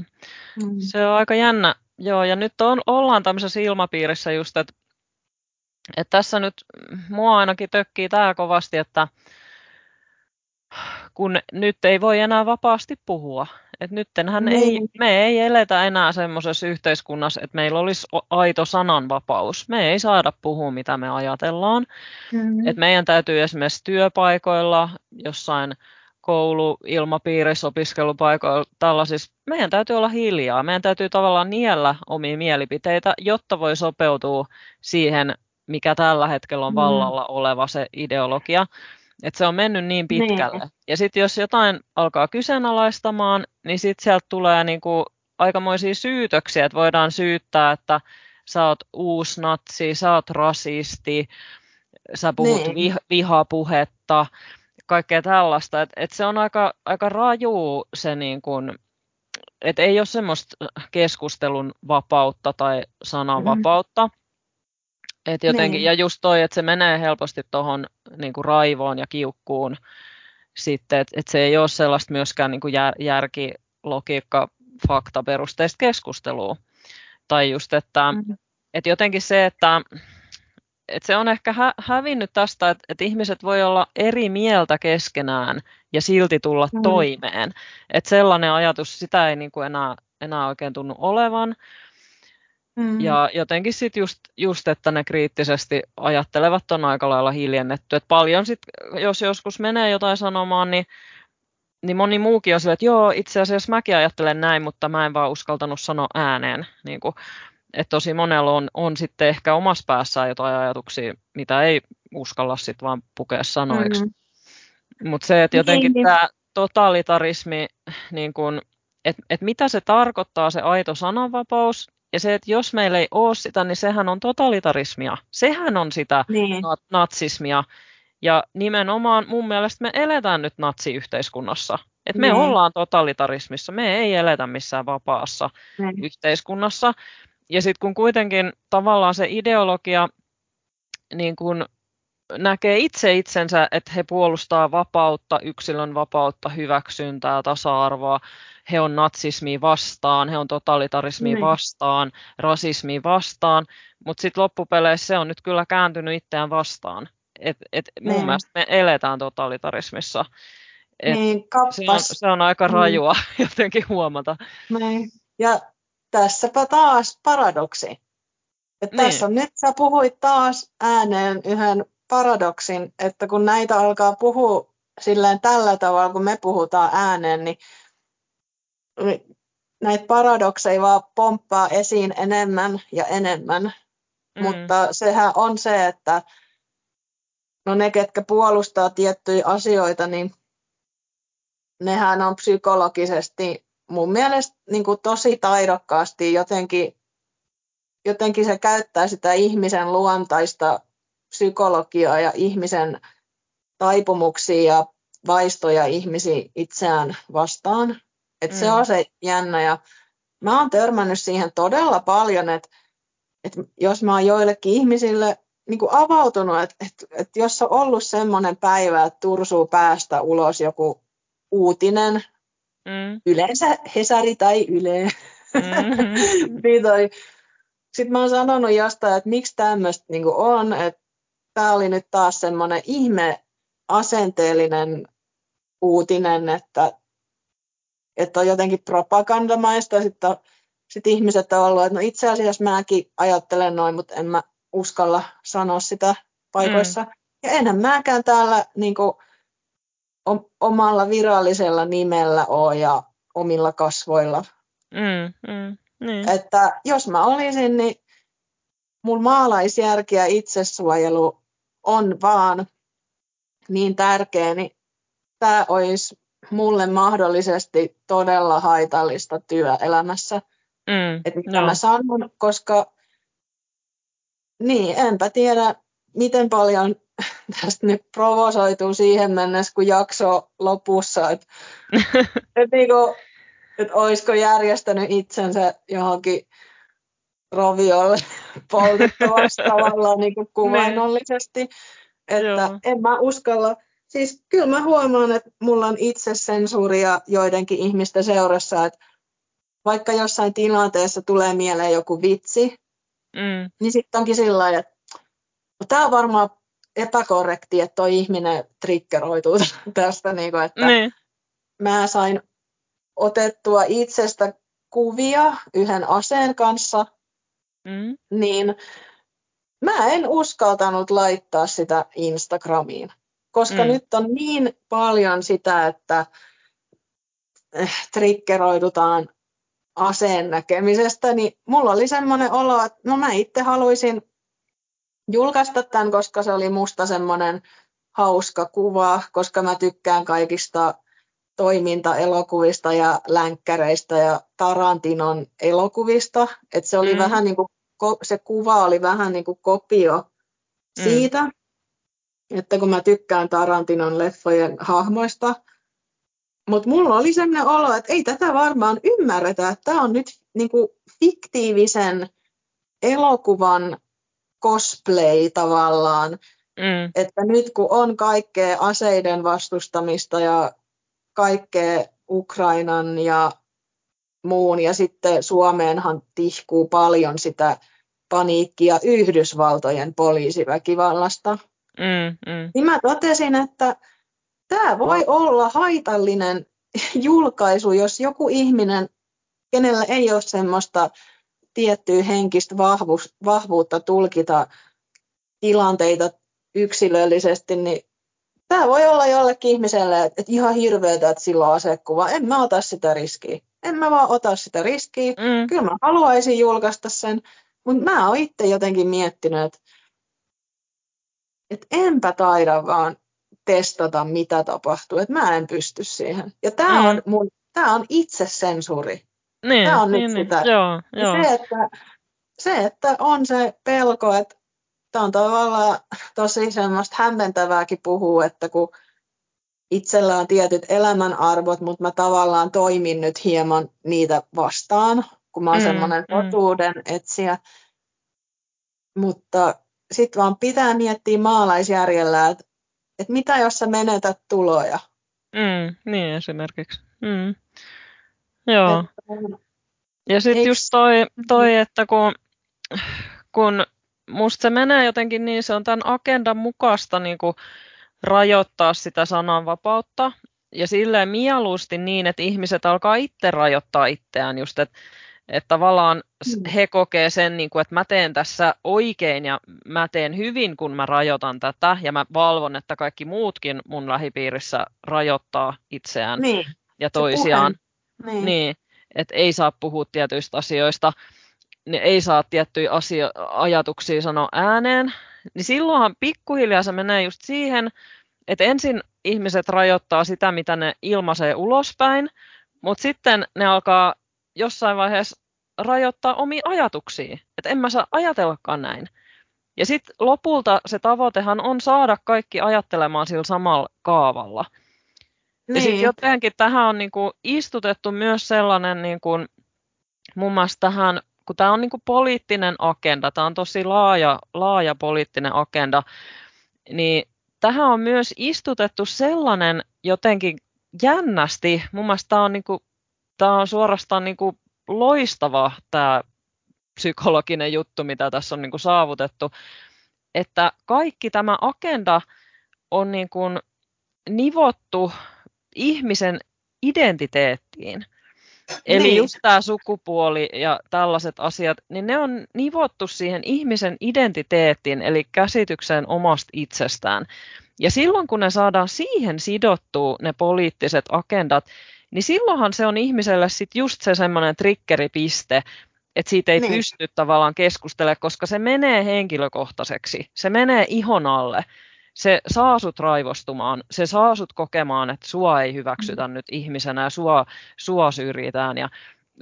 mm. se on aika jännä. Joo, ja nyt on, ollaan tämmöisessä ilmapiirissä just, että, että tässä nyt mua ainakin tökkii tämä kovasti, että kun nyt ei voi enää vapaasti puhua. Et nyttenhän niin. ei, me ei eletä enää semmoisessa yhteiskunnassa, että meillä olisi aito sananvapaus. Me ei saada puhua, mitä me ajatellaan. Mm-hmm. Et meidän täytyy esimerkiksi työpaikoilla, jossain kouluilmapiirissä, opiskelupaikoilla, tällaisissa, meidän täytyy olla hiljaa. Meidän täytyy tavallaan niellä omia mielipiteitä, jotta voi sopeutua siihen, mikä tällä hetkellä on mm. vallalla oleva se ideologia. Et se on mennyt niin pitkälle. Niin. Ja sitten jos jotain alkaa kyseenalaistamaan, niin sitten sieltä tulee niinku aikamoisia syytöksiä, että voidaan syyttää, että sä oot uusnatsi, sä oot rasisti, sä puhut niin. vih- vihapuhetta, kaikkea tällaista. Et, et se on aika, aika raju se, niin kun, et ei ole semmoista keskustelun vapautta tai sananvapautta. Mm-hmm. Et jotenkin, niin. Ja just toi, että se menee helposti tuohon niin raivoon ja kiukkuun sitten, että et se ei ole sellaista myöskään niin kuin jär, järki, logiikka, faktaperusteista keskustelua. Tai just, että mm-hmm. et jotenkin se, että et se on ehkä hä, hävinnyt tästä, että et ihmiset voi olla eri mieltä keskenään ja silti tulla mm. toimeen. Et sellainen ajatus, sitä ei niinku enää, enää oikein tunnu olevan. Mm. Ja jotenkin sitten just, just, että ne kriittisesti ajattelevat on aika lailla hiljennetty. Et paljon sit, jos joskus menee jotain sanomaan, niin, niin moni muukin on sille, että joo, itse asiassa mäkin ajattelen näin, mutta mä en vaan uskaltanut sanoa ääneen. Niin kuin, että tosi monella on, on sitten ehkä omassa päässään jotain ajatuksia, mitä ei uskalla sitten vaan pukea sanoiksi. Mm-hmm. Mutta se, että jotenkin niin. tämä totalitarismi, niin kun, että et mitä se tarkoittaa, se aito sananvapaus, ja se, että jos meillä ei ole sitä, niin sehän on totalitarismia. Sehän on sitä niin. natsismia. Ja nimenomaan mun mielestä me eletään nyt natsiyhteiskunnassa. Et me niin. ollaan totalitarismissa, me ei eletä missään vapaassa niin. yhteiskunnassa. Ja sitten kun kuitenkin tavallaan se ideologia niin kun näkee itse itsensä, että he puolustaa vapautta, yksilön vapautta, hyväksyntää, tasa-arvoa, he on natsismia vastaan, he on totalitarismia niin. vastaan, rasismia vastaan, mutta sitten loppupeleissä se on nyt kyllä kääntynyt itseään vastaan. Et, et mun niin. mielestä me eletään totalitarismissa. Et niin, se, on, se on aika niin. rajua niin. jotenkin huomata. Niin. Ja tässäpä taas paradoksi. Et niin. Tässä on nyt sä puhuit taas ääneen yhden paradoksin, että kun näitä alkaa puhua silleen tällä tavalla, kun me puhutaan ääneen, niin näitä paradokseja vaan pomppaa esiin enemmän ja enemmän. Mm. Mutta sehän on se, että no ne, ketkä puolustaa tiettyjä asioita, niin nehän on psykologisesti mun mielestä niin kuin tosi taidokkaasti jotenkin, jotenkin se käyttää sitä ihmisen luontaista psykologiaa ja ihmisen taipumuksia ja vaistoja ihmisiä itseään vastaan. Et mm. Se on se jännä ja mä oon törmännyt siihen todella paljon, että et jos mä oon joillekin ihmisille niin kuin avautunut, että et, et jos on ollut semmoinen päivä, että tursuu päästä ulos joku uutinen, mm. yleensä Hesari tai Yle, mm-hmm. niin sitten mä oon sanonut jostain, että miksi tämmöistä niin on, että tämä oli nyt taas semmoinen ihme asenteellinen uutinen, että että on jotenkin propagandamaista. Sitten sit ihmiset on ollut, että no itse asiassa mäkin ajattelen noin, mutta en mä uskalla sanoa sitä paikoissa. Mm. Ja enhän mäkään täällä niin kuin, omalla virallisella nimellä ole ja omilla kasvoilla. Mm, mm, niin. Että jos mä olisin, niin mun maalaisjärki ja itsesuojelu on vaan niin tärkeä, niin tämä olisi mulle mahdollisesti todella haitallista työelämässä. Mm, että mitä no. mä sanon, koska niin, enpä tiedä, miten paljon tästä nyt provosoituu siihen mennessä, kun jakso lopussa, että et niinku, et olisiko järjestänyt itsensä johonkin roviolle poltettavasti tavallaan niin kuin kuvainnollisesti. Että Joo. en mä uskalla siis kyllä mä huomaan, että mulla on itse sensuuria joidenkin ihmisten seurassa, että vaikka jossain tilanteessa tulee mieleen joku vitsi, mm. niin sitten onkin sillä että no, tämä on varmaan epäkorrekti, että toi ihminen triggeroituu tästä, niin kuin, että niin. mä sain otettua itsestä kuvia yhden aseen kanssa, mm. niin mä en uskaltanut laittaa sitä Instagramiin koska mm. nyt on niin paljon sitä, että eh, triggeroidutaan aseen näkemisestä, niin mulla oli semmoinen olo, että no mä itse haluaisin julkaista tämän, koska se oli musta semmoinen hauska kuva, koska mä tykkään kaikista toimintaelokuvista ja länkkäreistä ja Tarantinon elokuvista. Et se, oli mm. vähän niin kuin, se kuva oli vähän niin kuin kopio mm. siitä että kun mä tykkään Tarantinon leffojen hahmoista, mutta mulla oli sellainen olo, että ei tätä varmaan ymmärretä, että tämä on nyt niinku fiktiivisen elokuvan cosplay tavallaan. Mm. Että nyt kun on kaikkea aseiden vastustamista ja kaikkea Ukrainan ja muun, ja sitten Suomeenhan tihkuu paljon sitä paniikkia Yhdysvaltojen poliisiväkivallasta. Mm, mm. Niin mä totesin, että tämä voi olla haitallinen julkaisu, jos joku ihminen, kenellä ei ole semmoista tiettyä henkistä vahvuus, vahvuutta tulkita tilanteita yksilöllisesti, niin tämä voi olla jollekin ihmiselle, että, ihan hirveätä, että sillä on asekuva. En mä ota sitä riskiä. En mä vaan ota sitä riskiä. Mm. Kyllä mä haluaisin julkaista sen, mutta mä oon itse jotenkin miettinyt, että, että enpä taida vaan testata, mitä tapahtuu. Että mä en pysty siihen. Ja tämä mm. on, mun, tää on itsesensuuri. Niin, tämä on niin, nyt niin. sitä. Joo, joo. Se, että, se, että on se pelko, että tämä on tavallaan tosi semmoista hämmentävääkin puhua, että kun itsellä on tietyt elämänarvot, mutta mä tavallaan toimin nyt hieman niitä vastaan, kun mä oon mm, semmoinen mm. totuuden etsiä. Mutta sitten vaan pitää miettiä maalaisjärjellä, että, että mitä jos sä menetät tuloja. Mm, niin esimerkiksi. Mm. Joo. Että, ja sitten just toi, toi, että kun, kun musta se menee jotenkin niin, se on tämän agendan mukaista niin kuin rajoittaa sitä sananvapautta. Ja silleen mieluusti niin, että ihmiset alkaa itse rajoittaa itseään just, että että tavallaan mm. he kokee sen, niin kuin, että mä teen tässä oikein ja mä teen hyvin, kun mä rajoitan tätä ja mä valvon, että kaikki muutkin mun lähipiirissä rajoittaa itseään niin. ja toisiaan. Niin. niin, että ei saa puhua tietyistä asioista niin ei saa tiettyjä asio- ajatuksia sanoa ääneen, niin silloinhan pikkuhiljaa se menee just siihen, että ensin ihmiset rajoittaa sitä, mitä ne ilmaisee ulospäin, mutta sitten ne alkaa jossain vaiheessa rajoittaa omia ajatuksia, että en mä saa ajatellakaan näin. Ja sitten lopulta se tavoitehan on saada kaikki ajattelemaan sillä samalla kaavalla. Niin. Ja sitten jotenkin tähän on niinku istutettu myös sellainen, niinku, muun muassa tähän kun tämä on niin kuin poliittinen agenda, tämä on tosi laaja, laaja poliittinen agenda, niin tähän on myös istutettu sellainen jotenkin jännästi, mun mielestä tämä on, niin kuin, tämä on suorastaan niin kuin loistava tämä psykologinen juttu, mitä tässä on niin kuin saavutettu, että kaikki tämä agenda on niin kuin nivottu ihmisen identiteettiin. Eli niin. just tämä sukupuoli ja tällaiset asiat, niin ne on nivottu siihen ihmisen identiteettiin, eli käsitykseen omasta itsestään. Ja silloin kun ne saadaan siihen sidottua ne poliittiset agendat, niin silloinhan se on ihmiselle sit just se semmoinen triggeripiste, että siitä ei niin. pysty tavallaan keskustelemaan, koska se menee henkilökohtaiseksi, se menee ihon alle se saa sut raivostumaan, se saa sut kokemaan, että sua ei hyväksytä mm. nyt ihmisenä ja sua, sua syrjitään. Ja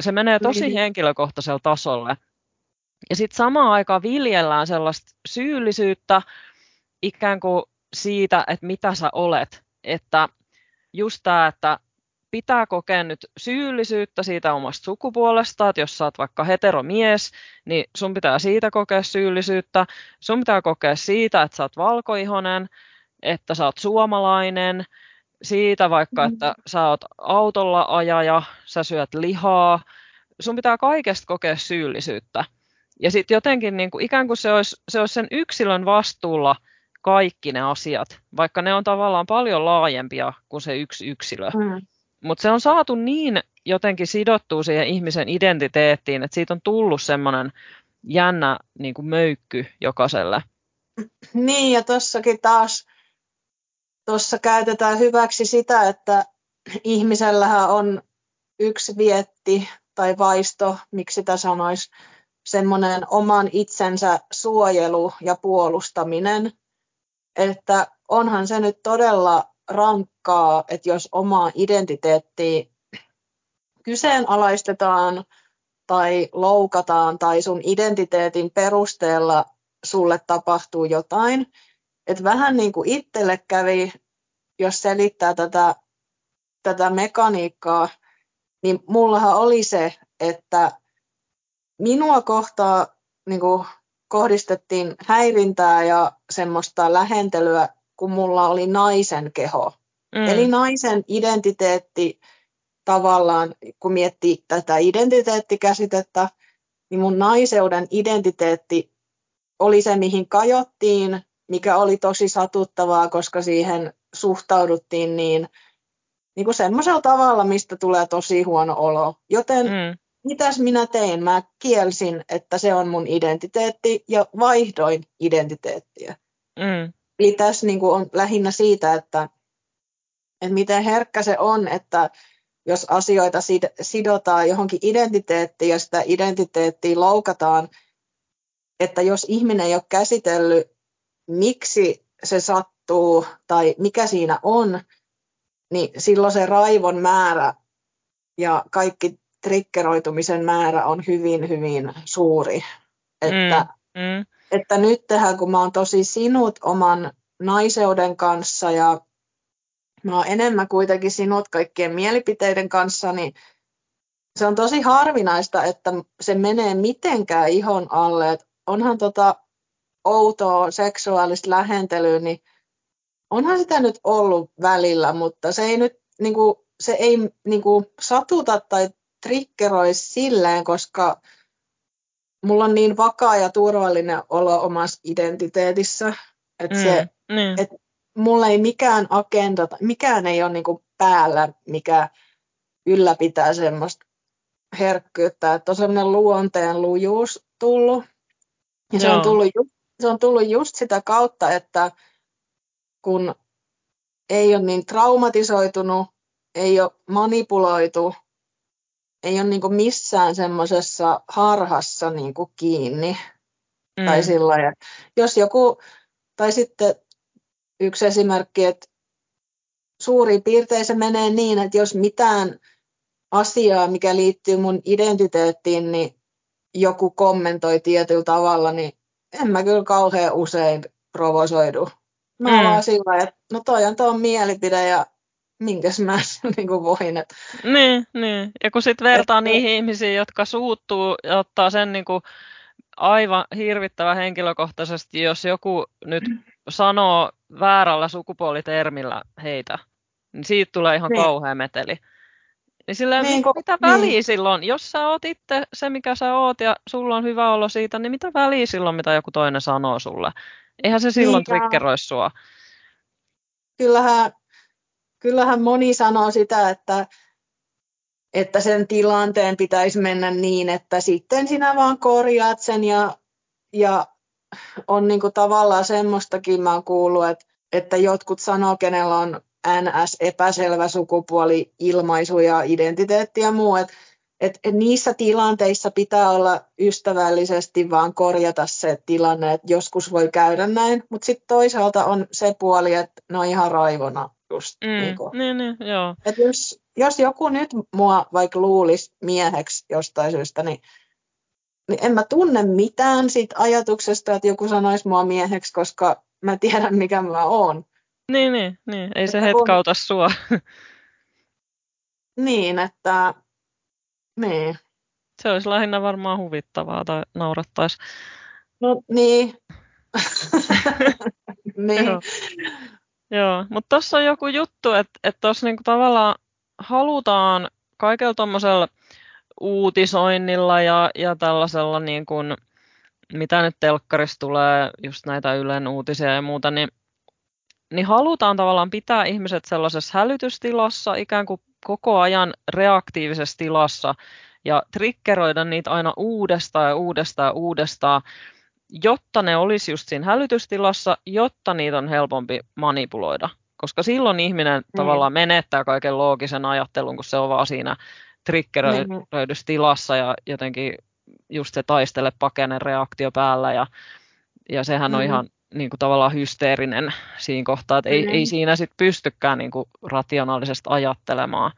se menee tosi henkilökohtaisella tasolle. Ja sitten samaan aikaan viljellään sellaista syyllisyyttä ikään kuin siitä, että mitä sä olet. Että just tämä, että pitää kokea nyt syyllisyyttä siitä omasta sukupuolesta, että jos sä oot vaikka heteromies, niin sun pitää siitä kokea syyllisyyttä. Sun pitää kokea siitä, että sä oot valkoihonen, että sä oot suomalainen, siitä vaikka, että mm. sä oot autolla ajaja, sä syöt lihaa. Sun pitää kaikesta kokea syyllisyyttä. Ja sitten jotenkin niin kuin, ikään kuin se olisi, se olisi sen yksilön vastuulla kaikki ne asiat, vaikka ne on tavallaan paljon laajempia kuin se yksi yksilö. Mm. Mutta se on saatu niin jotenkin sidottua siihen ihmisen identiteettiin, että siitä on tullut semmoinen jännä niin kuin möykky jokaiselle. Niin, ja tuossakin taas tuossa käytetään hyväksi sitä, että ihmisellähän on yksi vietti tai vaisto, miksi sitä sanoisi, semmoinen oman itsensä suojelu ja puolustaminen. Että onhan se nyt todella rankkaa, että jos omaa identiteettiä kyseenalaistetaan tai loukataan tai sun identiteetin perusteella sulle tapahtuu jotain. Että vähän niin kuin itselle kävi, jos selittää tätä, tätä mekaniikkaa, niin mullahan oli se, että minua kohtaa niin kuin kohdistettiin häirintää ja semmoista lähentelyä kun mulla oli naisen keho. Mm. Eli naisen identiteetti tavallaan, kun miettii tätä identiteettikäsitettä, niin mun naiseuden identiteetti oli se, mihin kajottiin, mikä oli tosi satuttavaa, koska siihen suhtauduttiin niin, niin kuin semmoisella tavalla, mistä tulee tosi huono olo. Joten mm. mitäs minä tein? Mä kielsin, että se on mun identiteetti ja vaihdoin identiteettiä. Mm. Eli tässä niin kuin on lähinnä siitä, että, että miten herkkä se on, että jos asioita sidotaan johonkin identiteettiin ja sitä identiteettiä loukataan, että jos ihminen ei ole käsitellyt, miksi se sattuu tai mikä siinä on, niin silloin se raivon määrä ja kaikki triggeroitumisen määrä on hyvin, hyvin suuri. Että, mm, mm. Että nyt tehdään, kun mä oon tosi sinut oman naiseuden kanssa ja mä oon enemmän kuitenkin sinut kaikkien mielipiteiden kanssa, niin se on tosi harvinaista, että se menee mitenkään ihon alle. Et onhan tota outoa seksuaalista lähentelyä, niin onhan sitä nyt ollut välillä, mutta se ei nyt niin kuin, se ei niin kuin, satuta tai triggeroi silleen, koska mulla on niin vakaa ja turvallinen olo omassa identiteetissä, että mm, se, mm. että mulla ei mikään agenda, mikään ei ole niin kuin päällä, mikä ylläpitää semmoista herkkyyttä, että on semmoinen luonteen lujuus tullut. Ja se on, tullut just, se on tullut just sitä kautta, että kun ei ole niin traumatisoitunut, ei ole manipuloitu, ei ole niin missään semmoisessa harhassa niin kiinni. Mm. Tai sillä jos joku, tai sitten yksi esimerkki, että suurin piirtein se menee niin, että jos mitään asiaa, mikä liittyy mun identiteettiin, niin joku kommentoi tietyllä tavalla, niin en mä kyllä kauhean usein provosoidu. Mä mm. vaan sillä että no toi on tuo mielipide ja minkäs mä niin kuin voin. Että... Niin, niin, ja kun sitten vertaa että... niihin ihmisiin, jotka suuttuu ja ottaa sen niin kuin aivan hirvittävän henkilökohtaisesti, jos joku nyt sanoo väärällä sukupuolitermillä heitä, niin siitä tulee ihan niin. kauhea meteli. Niin sillä niin, mitä väliä niin. silloin, jos sä oot itse se, mikä sä oot ja sulla on hyvä olo siitä, niin mitä väliä silloin, mitä joku toinen sanoo sulle? Eihän se silloin niin, triggeroi sua. Kyllähän, kyllähän moni sanoo sitä, että, että sen tilanteen pitäisi mennä niin, että sitten sinä vaan korjaat sen ja, ja on niin kuin tavallaan semmoistakin mä oon kuullut, että, että jotkut sanoo, kenellä on NS-epäselvä sukupuoli, ilmaisu ja identiteetti ja muu, että et, et niissä tilanteissa pitää olla ystävällisesti vaan korjata se tilanne, että joskus voi käydä näin, mutta sitten toisaalta on se puoli, että ne on ihan raivona just. Mm, niin, niin, niin, joo. Et jos, jos joku nyt mua vaikka luulisi mieheksi jostain syystä, niin, niin en mä tunne mitään siitä ajatuksesta, että joku sanoisi mua mieheksi, koska mä tiedän mikä mä oon. Niin, niin, niin. ei se hetkauta kun... sua. niin, että niin. Se olisi lähinnä varmaan huvittavaa tai naurattaisi. No niin. niin. Joo, Joo. mutta tuossa on joku juttu, että, että tuossa niinku tavallaan halutaan kaikella tuommoisella uutisoinnilla ja, ja tällaisella, niin mitä nyt telkkarissa tulee, just näitä Ylen uutisia ja muuta, niin, niin halutaan tavallaan pitää ihmiset sellaisessa hälytystilassa, ikään kuin koko ajan reaktiivisessa tilassa ja triggeroida niitä aina uudestaan ja uudestaan ja uudestaan, jotta ne olisi just siinä hälytystilassa, jotta niitä on helpompi manipuloida. Koska silloin ihminen mm. tavallaan menettää kaiken loogisen ajattelun, kun se on vaan siinä triggeröidyssä tilassa ja jotenkin just se taistele pakenen reaktio päällä ja, ja sehän mm. on ihan niin kuin tavallaan hysteerinen siinä kohtaa, että ei, mm. ei siinä sit pystykään niin kuin rationaalisesti ajattelemaan.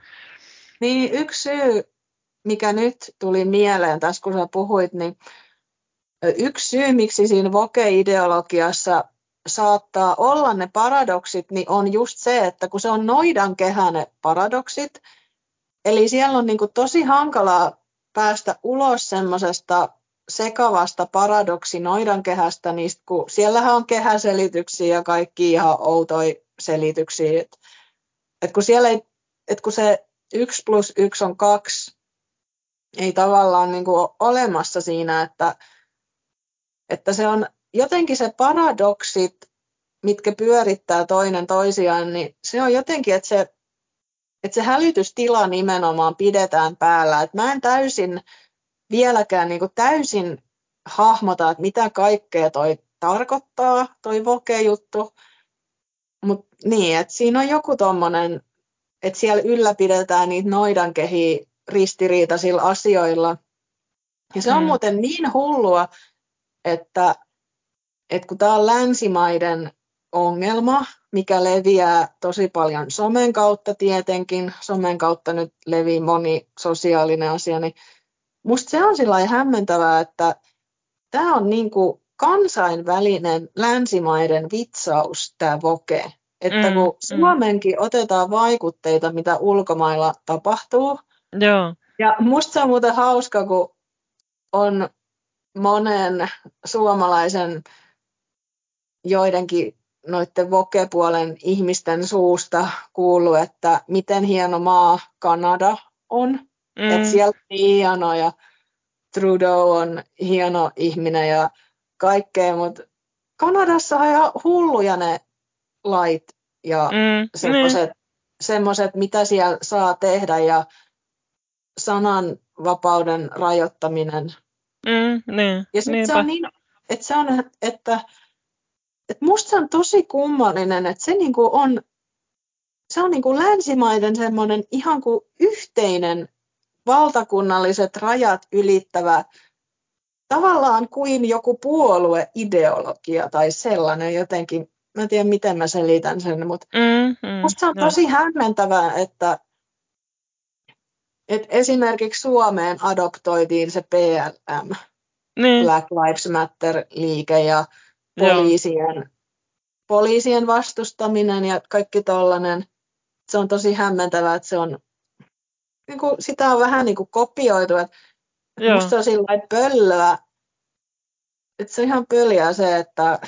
Niin yksi syy, mikä nyt tuli mieleen tässä, kun sä puhuit, niin yksi syy, miksi siinä voke-ideologiassa saattaa olla ne paradoksit, niin on just se, että kun se on noidan kehä ne paradoksit, eli siellä on niin tosi hankalaa päästä ulos semmoisesta sekavasta paradoksi noidankehästä, niin kun siellähän on kehäselityksiä ja kaikki ihan outoja selityksiä. Et, et kun siellä ei, et kun se 1 plus 1 on 2, ei tavallaan niin ole olemassa siinä, että, että se on jotenkin se paradoksit, mitkä pyörittää toinen toisiaan, niin se on jotenkin, että se, että se hälytystila nimenomaan pidetään päällä. Että mä en täysin vieläkään niin kuin täysin hahmota, että mitä kaikkea toi tarkoittaa, toi voke-juttu. Mutta niin, että siinä on joku tommonen, että siellä ylläpidetään niitä noidankehiä ristiriitaisilla asioilla. Ja se on mm. muuten niin hullua, että, että kun tämä on länsimaiden ongelma, mikä leviää tosi paljon somen kautta tietenkin, somen kautta nyt levii moni sosiaalinen asia, niin musta se on sillä hämmentävää, että tämä on niin kuin kansainvälinen länsimaiden vitsaus, tämä voke. Että mm, kun mm. Suomenkin otetaan vaikutteita, mitä ulkomailla tapahtuu, Joo. ja musta se on muuten hauska, kun on monen suomalaisen joidenkin noiden vokepuolen ihmisten suusta kuullut, että miten hieno maa Kanada on. Mm. Että siellä on hieno ja Trudeau on hieno ihminen ja kaikkea, mutta Kanadassa on ihan hulluja ne lait ja mm. semmoiset, mm. semmoset, mitä siellä saa tehdä ja sananvapauden rajoittaminen. Mm, niin, ja sit se on niin, että se on, että, että musta se on tosi kummallinen, että se niinku on, se on niinku länsimaiden semmoinen ihan kuin yhteinen valtakunnalliset rajat ylittävä tavallaan kuin joku puolueideologia tai sellainen jotenkin, mä en tiedä miten mä selitän sen, mutta mm, mm, musta se on tosi hämmentävää, että et esimerkiksi Suomeen adoptoitiin se PLM, niin. Black Lives Matter-liike ja poliisien, poliisien vastustaminen ja kaikki tollainen. Se on tosi hämmentävää, että se on, niin kuin, sitä on vähän niin kuin kopioitu, että Joo. musta on sillä pöllöä, että se on ihan pöliä se, että,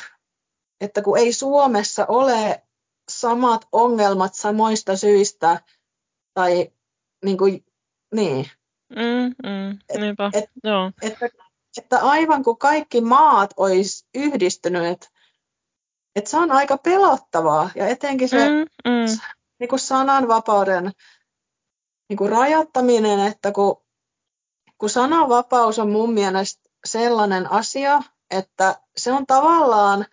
että kun ei Suomessa ole samat ongelmat samoista syistä tai niin kuin niin. Mm, mm, niinpä, et, joo. Että, että aivan kuin kaikki maat olisi yhdistynyt, että, että se on aika pelottavaa ja etenkin se mm, mm. Niin kuin sananvapauden niin kuin rajoittaminen, että kun, kun sananvapaus on mun mielestä sellainen asia, että se on tavallaan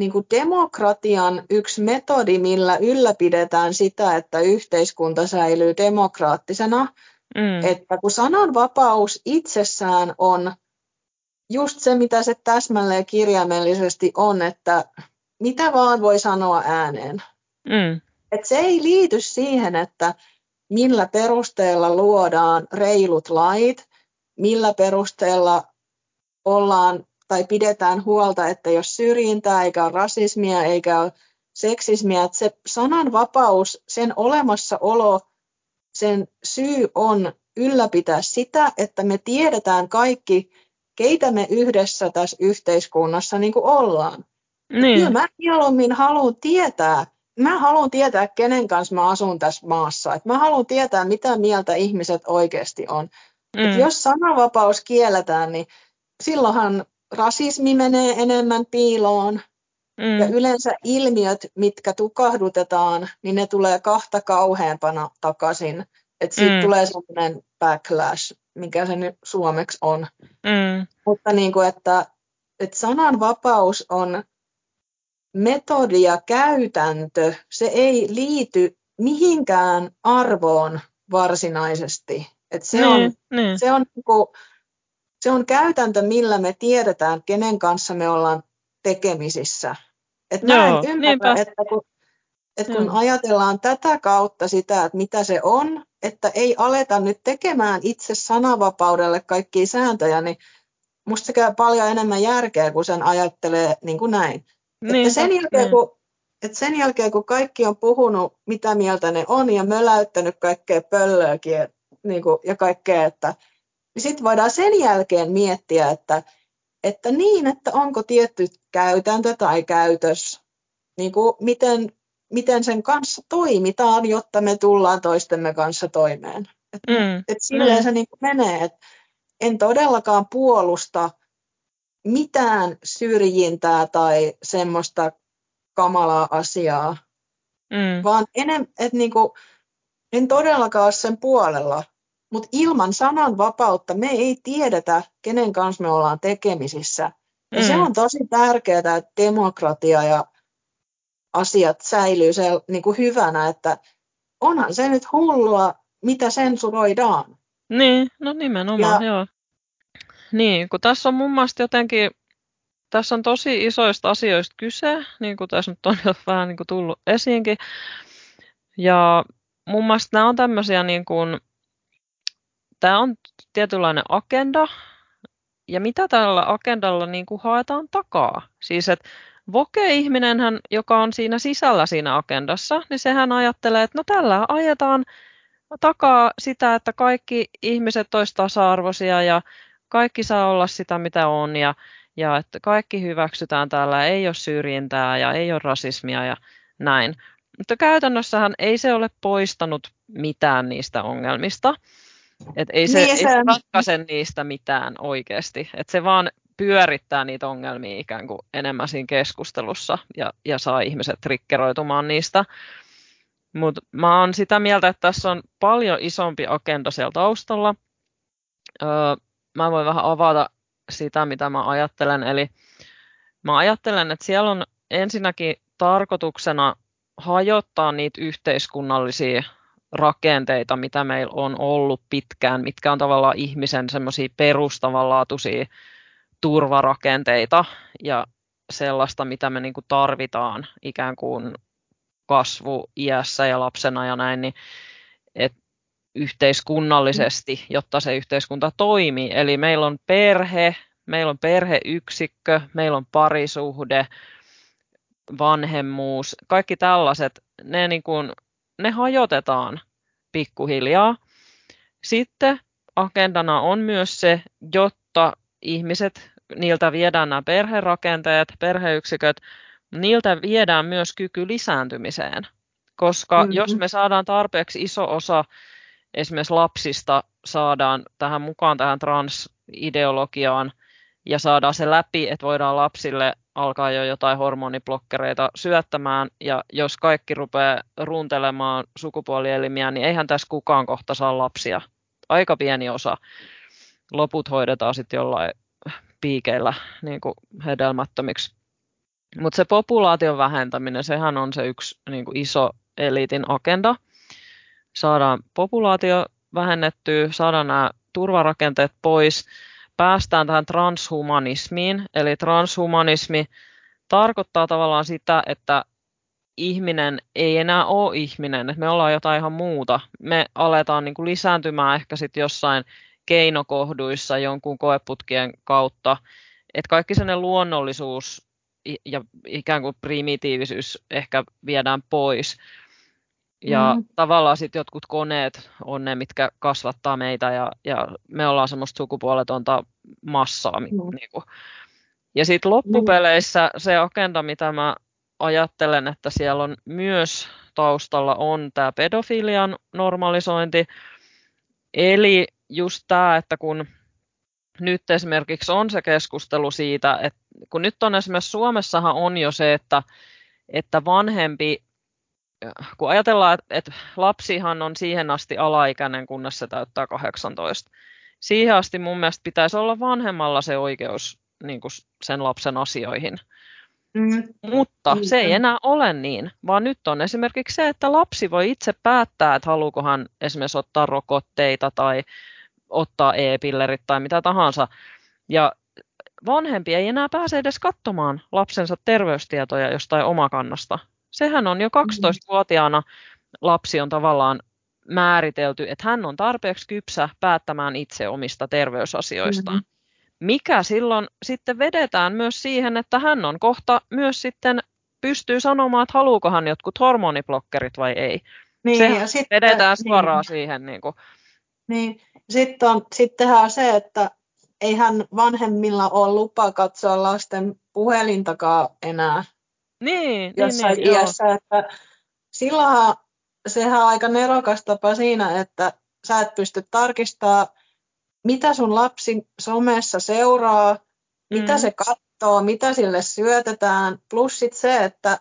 niin kuin demokratian yksi metodi, millä ylläpidetään sitä, että yhteiskunta säilyy demokraattisena. Mm. Että kun sananvapaus itsessään on just se, mitä se täsmälleen kirjaimellisesti on, että mitä vaan voi sanoa ääneen. Mm. Et se ei liity siihen, että millä perusteella luodaan reilut lait, millä perusteella ollaan tai pidetään huolta, että jos syrjintää eikä ole rasismia eikä ole seksismiä, että se sananvapaus, sen olemassaolo, sen syy on ylläpitää sitä, että me tiedetään kaikki, keitä me yhdessä tässä yhteiskunnassa niin kuin ollaan. Niin. Kyllä mä mieluummin haluan tietää, mä haluan tietää, kenen kanssa mä asun tässä maassa. Et mä haluan tietää, mitä mieltä ihmiset oikeasti on. Mm. Et jos sananvapaus kielletään, niin silloinhan rasismi menee enemmän piiloon. Mm. Ja yleensä ilmiöt, mitkä tukahdutetaan, niin ne tulee kahta kauheampana takaisin. Että siitä mm. tulee sellainen backlash, mikä se nyt suomeksi on. Mm. Mutta niin kuin, että, että sananvapaus on metodi ja käytäntö. Se ei liity mihinkään arvoon varsinaisesti. Että se, niin, on, niin. se on niin kuin, se on käytäntö, millä me tiedetään, kenen kanssa me ollaan tekemisissä. Et mä Joo, en ymmärrä, että kun, että kun ajatellaan tätä kautta sitä, että mitä se on, että ei aleta nyt tekemään itse sananvapaudelle kaikkia sääntöjä, niin musta se käy paljon enemmän järkeä, kun sen ajattelee niin kuin näin. Että sen, jälkeen, niin. kun, että sen jälkeen, kun kaikki on puhunut, mitä mieltä ne on, ja möläyttänyt kaikkea pöllöäkin niin kuin, ja kaikkea, että niin sitten voidaan sen jälkeen miettiä, että, että niin, että onko tietty käytäntö tai käytös, niin kuin miten, miten sen kanssa toimitaan, jotta me tullaan toistemme kanssa toimeen. Että mm. et silleen mm. se niin menee, että en todellakaan puolusta mitään syrjintää tai semmoista kamalaa asiaa, mm. vaan enem, et niinku, en todellakaan ole sen puolella. Mutta ilman sananvapautta me ei tiedetä, kenen kanssa me ollaan tekemisissä. Ja mm. se on tosi tärkeää, että demokratia ja asiat säilyy se, niin kuin hyvänä, että onhan se nyt hullua, mitä sensuroidaan. Niin, no nimenomaan, ja, joo. Niin, kun tässä on mun mielestä jotenkin, tässä on tosi isoista asioista kyse, niin kuin tässä nyt on jo vähän niin kuin tullut esiinkin. Ja mun mielestä nämä on tämmöisiä niin kuin, tämä on tietynlainen agenda, ja mitä tällä agendalla niin kuin haetaan takaa? Siis, että voke-ihminenhän, joka on siinä sisällä siinä agendassa, niin sehän ajattelee, että no tällä ajetaan takaa sitä, että kaikki ihmiset olisivat tasa-arvoisia ja kaikki saa olla sitä, mitä on ja, ja että kaikki hyväksytään täällä, ei ole syrjintää ja ei ole rasismia ja näin. Mutta käytännössähän ei se ole poistanut mitään niistä ongelmista. Et ei se, niin, ei se ratkaise niistä mitään oikeasti. Et se vaan pyörittää niitä ongelmia ikään kuin enemmän siinä keskustelussa ja, ja saa ihmiset trikkeroitumaan niistä. Mutta mä oon sitä mieltä, että tässä on paljon isompi agenda siellä taustalla. Öö, mä voin vähän avata sitä, mitä mä ajattelen. Eli mä ajattelen, että siellä on ensinnäkin tarkoituksena hajottaa niitä yhteiskunnallisia rakenteita, mitä meillä on ollut pitkään, mitkä on tavallaan ihmisen semmoisia perustavanlaatuisia turvarakenteita ja sellaista, mitä me niin kuin tarvitaan ikään kuin kasvu iässä ja lapsena ja näin, niin et yhteiskunnallisesti, jotta se yhteiskunta toimii. Eli meillä on perhe, meillä on perheyksikkö, meillä on parisuhde, vanhemmuus, kaikki tällaiset, ne, niin kuin, ne hajotetaan pikkuhiljaa. Sitten agendana on myös se, jotta ihmiset, niiltä viedään nämä perherakenteet, perheyksiköt, niiltä viedään myös kyky lisääntymiseen. Koska mm-hmm. jos me saadaan tarpeeksi iso osa esimerkiksi lapsista saadaan tähän mukaan tähän transideologiaan ja saadaan se läpi, että voidaan lapsille alkaa jo jotain hormoniblokkereita syöttämään, ja jos kaikki rupeaa ruuntelemaan sukupuolielimiä, niin eihän tässä kukaan kohta saa lapsia. Aika pieni osa. Loput hoidetaan sitten jollain piikeillä niin kuin hedelmättömiksi. Mutta se populaation vähentäminen, sehän on se yksi niin kuin iso eliitin agenda. Saadaan populaatio vähennettyä, saadaan nämä turvarakenteet pois, päästään tähän transhumanismiin. Eli transhumanismi tarkoittaa tavallaan sitä, että ihminen ei enää ole ihminen, että me ollaan jotain ihan muuta. Me aletaan niin kuin lisääntymään ehkä sitten jossain keinokohduissa jonkun koeputkien kautta, että kaikki sellainen luonnollisuus ja ikään kuin primitiivisyys ehkä viedään pois. Ja mm. tavallaan sitten jotkut koneet on ne, mitkä kasvattaa meitä ja, ja me ollaan semmoista sukupuoletonta massaa. Mm. Niin kuin. Ja sitten loppupeleissä mm. se agenda, mitä mä ajattelen, että siellä on myös taustalla on tämä pedofilian normalisointi. Eli just tämä, että kun nyt esimerkiksi on se keskustelu siitä, että kun nyt on esimerkiksi Suomessahan on jo se, että, että vanhempi kun ajatellaan, että lapsihan on siihen asti alaikäinen, kunnes se täyttää 18. Siihen asti mun mielestä pitäisi olla vanhemmalla se oikeus niin kuin sen lapsen asioihin. Mm. Mutta mm. se ei enää ole niin, vaan nyt on esimerkiksi se, että lapsi voi itse päättää, että haluuko hän esimerkiksi ottaa rokotteita tai ottaa e-pillerit tai mitä tahansa. Ja vanhempi ei enää pääse edes katsomaan lapsensa terveystietoja jostain omakannasta, Sehän on jo 12-vuotiaana lapsi on tavallaan määritelty, että hän on tarpeeksi kypsä päättämään itse omista terveysasioistaan. Mm-hmm. Mikä silloin sitten vedetään myös siihen, että hän on kohta myös sitten pystyy sanomaan, että haluuko hän jotkut hormoniblokkerit vai ei. Niin, Se ja sitten, vedetään niin. suoraan niin. siihen. Niin, kuin. niin. Sitten on, sittenhän se, että eihän vanhemmilla ole lupa katsoa lasten puhelintakaan enää niin, niin, jossain niin, iässä, joo. että silloinhan sehän on aika nerokas tapa siinä, että sä et pysty tarkistamaan, mitä sun lapsi somessa seuraa, mm. mitä se katsoo, mitä sille syötetään, plus sit se, että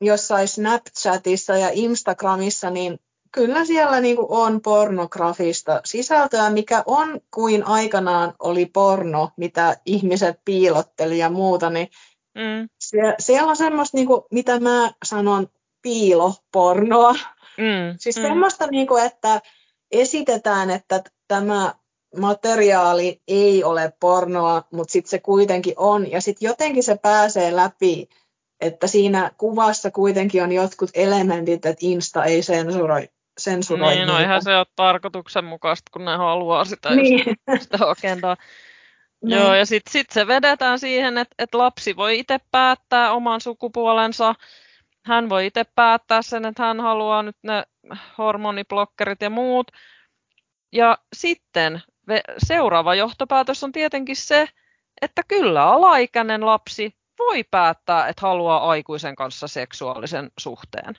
jossain Snapchatissa ja Instagramissa, niin kyllä siellä niin kuin on pornografista sisältöä, mikä on kuin aikanaan oli porno, mitä ihmiset piilotteli ja muuta, niin mm. siellä, siellä on semmoista, niin kuin, mitä mä sanon, piilopornoa. Mm. Siis mm. semmoista, niin kuin, että esitetään, että tämä materiaali ei ole pornoa, mutta sitten se kuitenkin on. Ja sitten jotenkin se pääsee läpi, että siinä kuvassa kuitenkin on jotkut elementit, että Insta ei sensuroi sensuroi Niin, no eihän se ole tarkoituksenmukaista, kun ne haluaa sitä, niin. sitä agendaa. Niin. Joo, ja sitten sit se vedetään siihen, että et lapsi voi itse päättää oman sukupuolensa. Hän voi itse päättää sen, että hän haluaa nyt ne hormoniblokkerit ja muut. Ja sitten seuraava johtopäätös on tietenkin se, että kyllä alaikäinen lapsi voi päättää, että haluaa aikuisen kanssa seksuaalisen suhteen.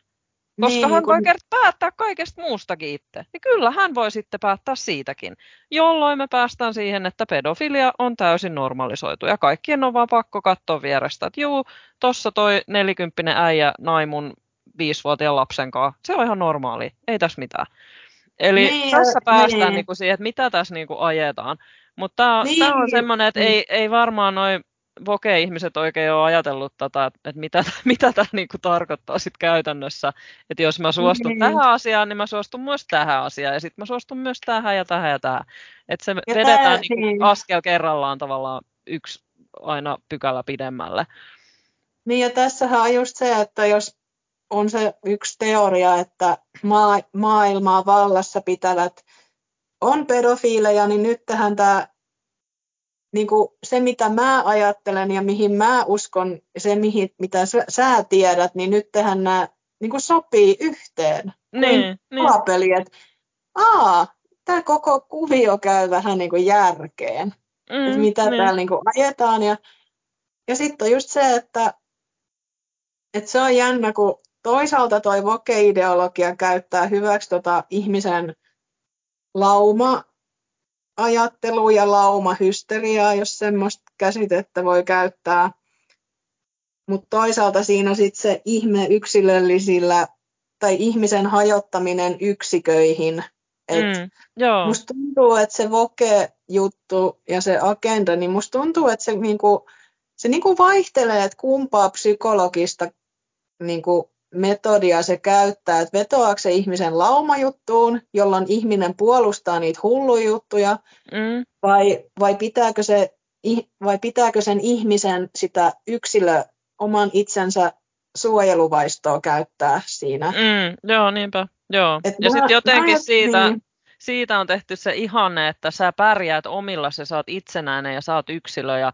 Koska niin, hän kun... voi kertaa päättää kaikesta muustakin itse. Niin kyllä hän voi sitten päättää siitäkin. Jolloin me päästään siihen, että pedofilia on täysin normalisoitu. Ja kaikkien on vaan pakko katsoa vierestä, että juu, tossa toi nelikymppinen äijä naimun viisivuotiaan lapsen kanssa. Se on ihan normaali, ei tässä mitään. Eli niin, tässä päästään niin. Niinku siihen, että mitä tässä niinku ajetaan. Mutta tämä niin, on semmoinen, että niin. ei, ei varmaan noin voke-ihmiset oikein ole ajatellut tätä, että mitä, mitä tämä niinku tarkoittaa sit käytännössä. Että jos mä suostun mm. tähän asiaan, niin mä suostun myös tähän asiaan. Ja sitten mä suostun myös tähän ja tähän ja tähän. Että se ja vedetään tämä, niinku niin. askel kerrallaan tavallaan yksi aina pykälä pidemmälle. Niin ja tässähän on just se, että jos on se yksi teoria, että maa, maailmaa vallassa pitävät on pedofiileja, niin nyt tähän tämä niin kuin se, mitä mä ajattelen ja mihin mä uskon, se, mihin, mitä sä, sä tiedät, niin nyt tehän nämä niin kuin sopii yhteen. Niin, niin. että aa, tämä koko kuvio käy vähän niin kuin järkeen, mm, että mitä niin. täällä niin kuin ajetaan. Ja, ja sitten on just se, että, että se on jännä, kun toisaalta toi voke-ideologia käyttää hyväksi tota ihmisen lauma ajattelu ja laumahysteriaa, jos semmoista käsitettä voi käyttää. Mutta toisaalta siinä sitten se ihme yksilöllisillä tai ihmisen hajottaminen yksiköihin. Et mm, joo. Musta tuntuu, että se voke-juttu ja se agenda, niin musta tuntuu, että se, niinku, se niinku vaihtelee, että kumpaa psykologista niinku, metodia se käyttää, että vetoaako se ihmisen laumajuttuun, jolloin ihminen puolustaa niitä hullujuttuja, mm. vai, vai, pitääkö se, vai pitääkö sen ihmisen sitä yksilö oman itsensä suojeluvaistoa käyttää siinä. Mm, joo, niinpä. Joo. Et ja sitten jotenkin mä, siitä, niin. siitä on tehty se ihanne, että sä pärjäät omilla, sä saat itsenäinen ja saat yksilö ja,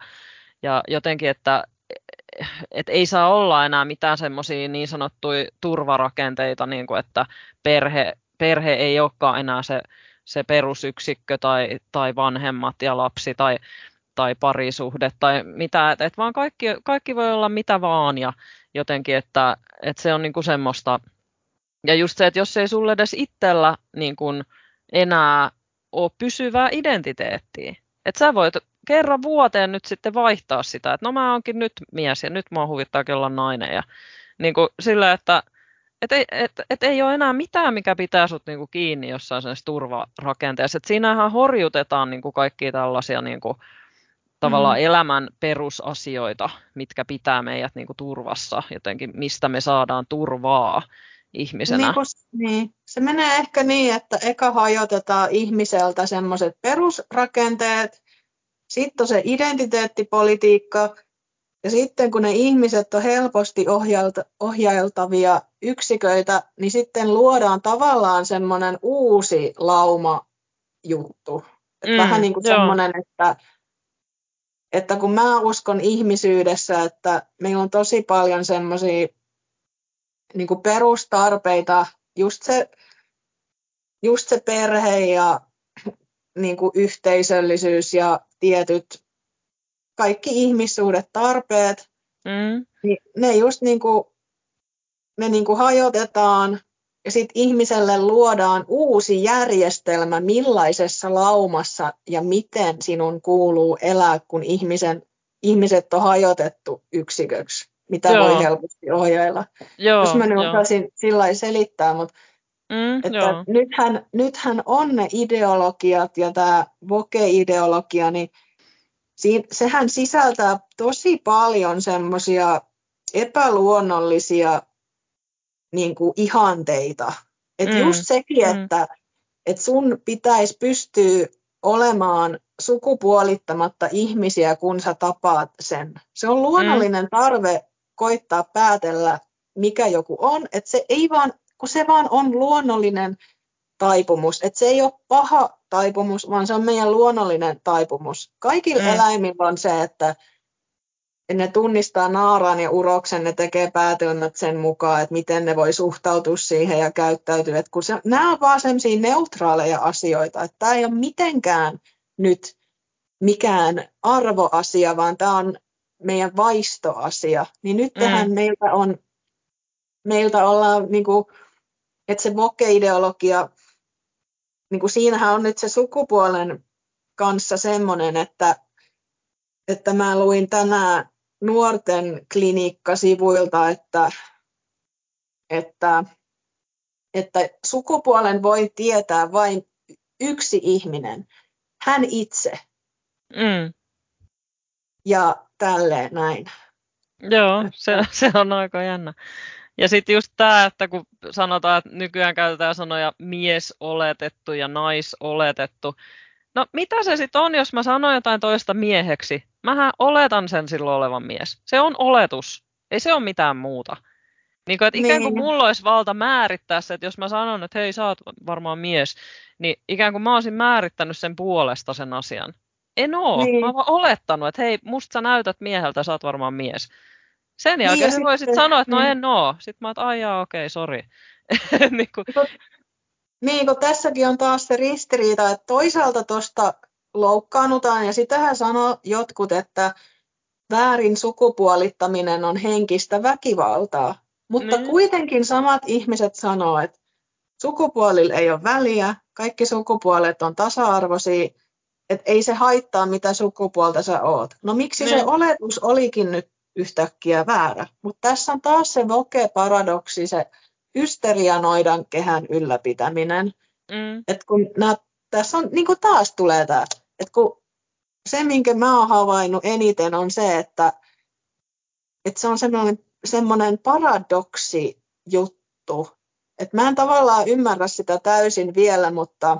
ja jotenkin, että et ei saa olla enää mitään semmoisia niin sanottuja turvarakenteita, niin kuin että perhe, perhe ei olekaan enää se, se perusyksikkö tai, tai vanhemmat ja lapsi tai, tai parisuhde tai mitä, että et vaan kaikki, kaikki voi olla mitä vaan ja jotenkin, että, että se on niin kuin semmoista, ja just se, että jos ei sulle edes itsellä niin kuin enää ole pysyvää identiteettiä, että sä voit kerran vuoteen nyt sitten vaihtaa sitä, että no mä oonkin nyt mies ja nyt mua huvittaa olla nainen. Ja niin kuin sillä, että et ei, et, et ei ole enää mitään, mikä pitää sut niinku kiinni jossain sen turvarakenteessa. Et siinähän horjutetaan niinku kaikkia tällaisia niinku, tavallaan mm. elämän perusasioita, mitkä pitää meidät niinku turvassa, jotenkin mistä me saadaan turvaa ihmisenä. Niin, niin. Se menee ehkä niin, että eka hajotetaan ihmiseltä semmoiset perusrakenteet, sitten on se identiteettipolitiikka, ja sitten kun ne ihmiset on helposti ohjailtavia yksiköitä, niin sitten luodaan tavallaan semmoinen uusi lauma juttu. Mm, vähän niin kuin semmoinen, että, että kun mä uskon ihmisyydessä, että meillä on tosi paljon semmoisia niin perustarpeita, just se, just se perhe ja niin kuin yhteisöllisyys ja tietyt kaikki ihmissuhdetarpeet, mm. niin ne just niin kuin, ne niin kuin hajotetaan ja sitten ihmiselle luodaan uusi järjestelmä, millaisessa laumassa ja miten sinun kuuluu elää, kun ihmisen, ihmiset on hajotettu yksiköksi, mitä Joo. voi helposti ohjailla. Joo, Jos mä nyt osasin sillä selittää, mutta mm, että nythän, nythän on ne ideologiat ja tämä voke-ideologia, niin siin, sehän sisältää tosi paljon semmoisia epäluonnollisia niin kuin ihanteita. Että mm. just sekin, mm. että, että sun pitäisi pystyä olemaan sukupuolittamatta ihmisiä, kun sä tapaat sen. Se on luonnollinen mm. tarve koittaa päätellä, mikä joku on, että se ei vaan, kun se vaan on luonnollinen taipumus, että se ei ole paha taipumus, vaan se on meidän luonnollinen taipumus. Kaikilla mm. eläimillä on se, että ne tunnistaa naaraan ja uroksen, ne tekee päätelmät sen mukaan, että miten ne voi suhtautua siihen ja käyttäytyä. Että kun se, nämä on vaan sellaisia neutraaleja asioita, että tämä ei ole mitenkään nyt mikään arvoasia, vaan tämä on meidän vaistoasia. Niin nyt mm. meiltä on, meiltä ollaan, niin kuin, että se voke-ideologia, niin kuin siinähän on nyt se sukupuolen kanssa semmoinen, että, että mä luin tänään nuorten klinikkasivuilta, että, että, että sukupuolen voi tietää vain yksi ihminen, hän itse. Mm. Ja tälleen näin. Joo, se, se on aika jännä. Ja sitten just tämä, että kun sanotaan, että nykyään käytetään sanoja mies oletettu ja nais oletettu. No mitä se sitten on, jos mä sanon jotain toista mieheksi? Mähän oletan sen silloin olevan mies. Se on oletus. Ei se ole mitään muuta. Niin kuin, että ikään kuin niin. mulla olisi valta määrittää se, että jos mä sanon, että hei, sä oot varmaan mies, niin ikään kuin mä olisin määrittänyt sen puolesta sen asian. En oo. Niin. Mä oon olettanut, että hei, musta sä näytät mieheltä, sä oot varmaan mies. Sen niin, jälkeen niin, sä voisit sanoa, että no niin. en oo. Sitten mä oon, että okei, okay, sori. niin kuin... Niin, kun tässäkin on taas se ristiriita, että toisaalta tuosta loukkaannutaan ja sitähän sanoo jotkut, että väärin sukupuolittaminen on henkistä väkivaltaa. Mutta niin. kuitenkin samat ihmiset sanoo, että sukupuolilla ei ole väliä, kaikki sukupuolet on tasa-arvoisia, että ei se haittaa, mitä sukupuolta sä oot. No miksi niin. se oletus olikin nyt yhtäkkiä väärä? Mutta tässä on taas se voke-paradoksi, se hysterianoidan kehän ylläpitäminen. Mm. Et kun nää, tässä on, niin taas tulee tämä, että kun se, minkä mä oon havainnut eniten, on se, että, että se on semmoinen, semmoinen paradoksi juttu. Että mä en tavallaan ymmärrä sitä täysin vielä, mutta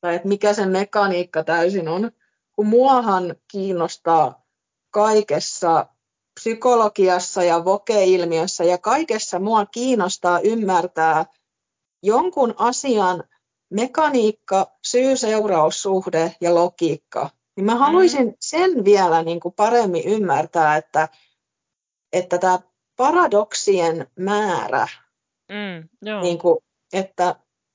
tai että mikä se mekaniikka täysin on. Kun muahan kiinnostaa kaikessa psykologiassa ja voke-ilmiössä ja kaikessa mua kiinnostaa ymmärtää jonkun asian mekaniikka, syy-seuraussuhde ja logiikka. Niin mä haluaisin mm. sen vielä niin kuin paremmin ymmärtää, että, että tämä paradoksien määrä, mm, joo. Niin kuin, että,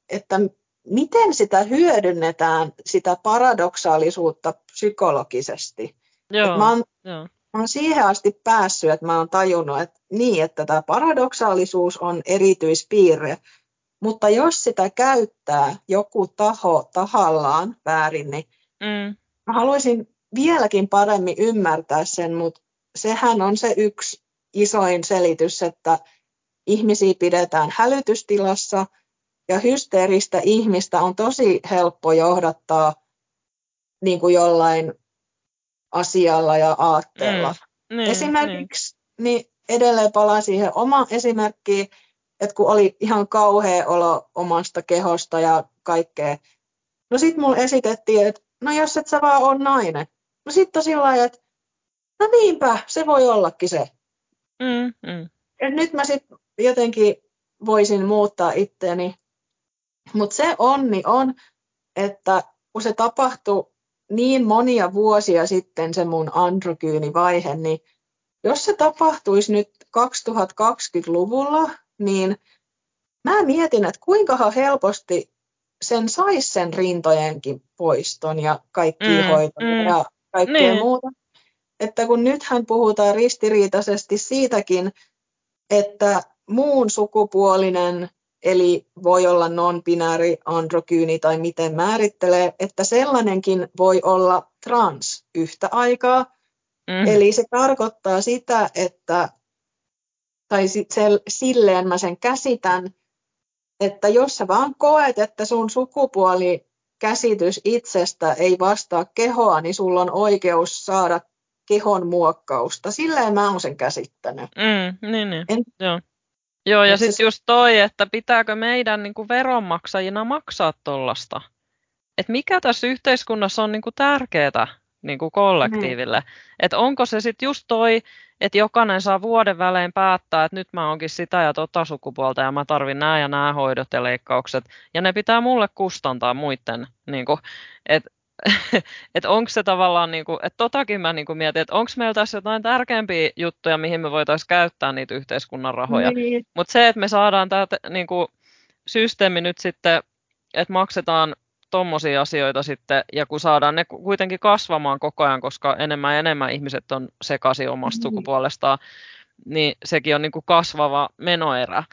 että miten sitä hyödynnetään, sitä paradoksaalisuutta psykologisesti. Joo, mä, oon, joo. mä oon siihen asti päässyt, että mä oon tajunnut, että niin, että tämä paradoksaalisuus on erityispiirre, mutta jos sitä käyttää joku taho tahallaan väärin, niin mm. mä haluaisin vieläkin paremmin ymmärtää sen, mutta sehän on se yksi isoin selitys, että ihmisiä pidetään hälytystilassa ja hysteeristä ihmistä on tosi helppo johdattaa niin kuin jollain asialla ja aatteella. Mm. Niin, Esimerkiksi niin. niin edelleen palaan siihen omaan esimerkkiin, että kun oli ihan kauhea olo omasta kehosta ja kaikkea. No sit mulle esitettiin, että no jos et sä vaan on nainen. No sitten sillä lailla, että no niinpä, se voi ollakin se. Mm, mm. Et nyt mä sitten jotenkin voisin muuttaa itteeni. Mutta se onni on, että kun se tapahtui niin monia vuosia sitten se mun androkyynivaihe, niin jos se tapahtuisi nyt 2020-luvulla, niin mä mietin, että kuinka helposti sen saisi sen rintojenkin poiston ja kaikki mm, hoitoja mm, ja kaikkea niin. muuta. Että kun nythän puhutaan ristiriitaisesti siitäkin, että muun sukupuolinen eli voi olla non-binäri, androgyyni tai miten määrittelee, että sellainenkin voi olla trans yhtä aikaa. Mm. Eli se tarkoittaa sitä, että, tai sit se, silleen mä sen käsitän, että jos sä vaan koet, että sun sukupuoli käsitys itsestä ei vastaa kehoa, niin sulla on oikeus saada kehon muokkausta. Silleen mä oon sen käsittänyt. Mm, niin, niin. En, Joo. Joo, ja sitten just toi, että pitääkö meidän niin kuin veronmaksajina maksaa tuollaista. Että mikä tässä yhteiskunnassa on niin kuin tärkeää niin kuin kollektiiville. Mm. Että onko se sitten just toi, että jokainen saa vuoden välein päättää, että nyt mä oonkin sitä ja tota sukupuolta ja mä tarvin nämä ja nämä hoidot ja leikkaukset. Ja ne pitää mulle kustantaa muiden. Niin kuin, että että onko se tavallaan, niin kuin, että totakin mä niin kuin mietin, että onko meillä tässä jotain tärkeämpiä juttuja, mihin me voitaisiin käyttää niitä yhteiskunnan rahoja. Niin. Mutta se, että me saadaan tämä niin kuin, systeemi nyt sitten, että maksetaan tuommoisia asioita sitten, ja kun saadaan ne kuitenkin kasvamaan koko ajan, koska enemmän ja enemmän ihmiset on sekaisin omasta niin. sukupuolestaan, niin sekin on niin kuin kasvava menoerä.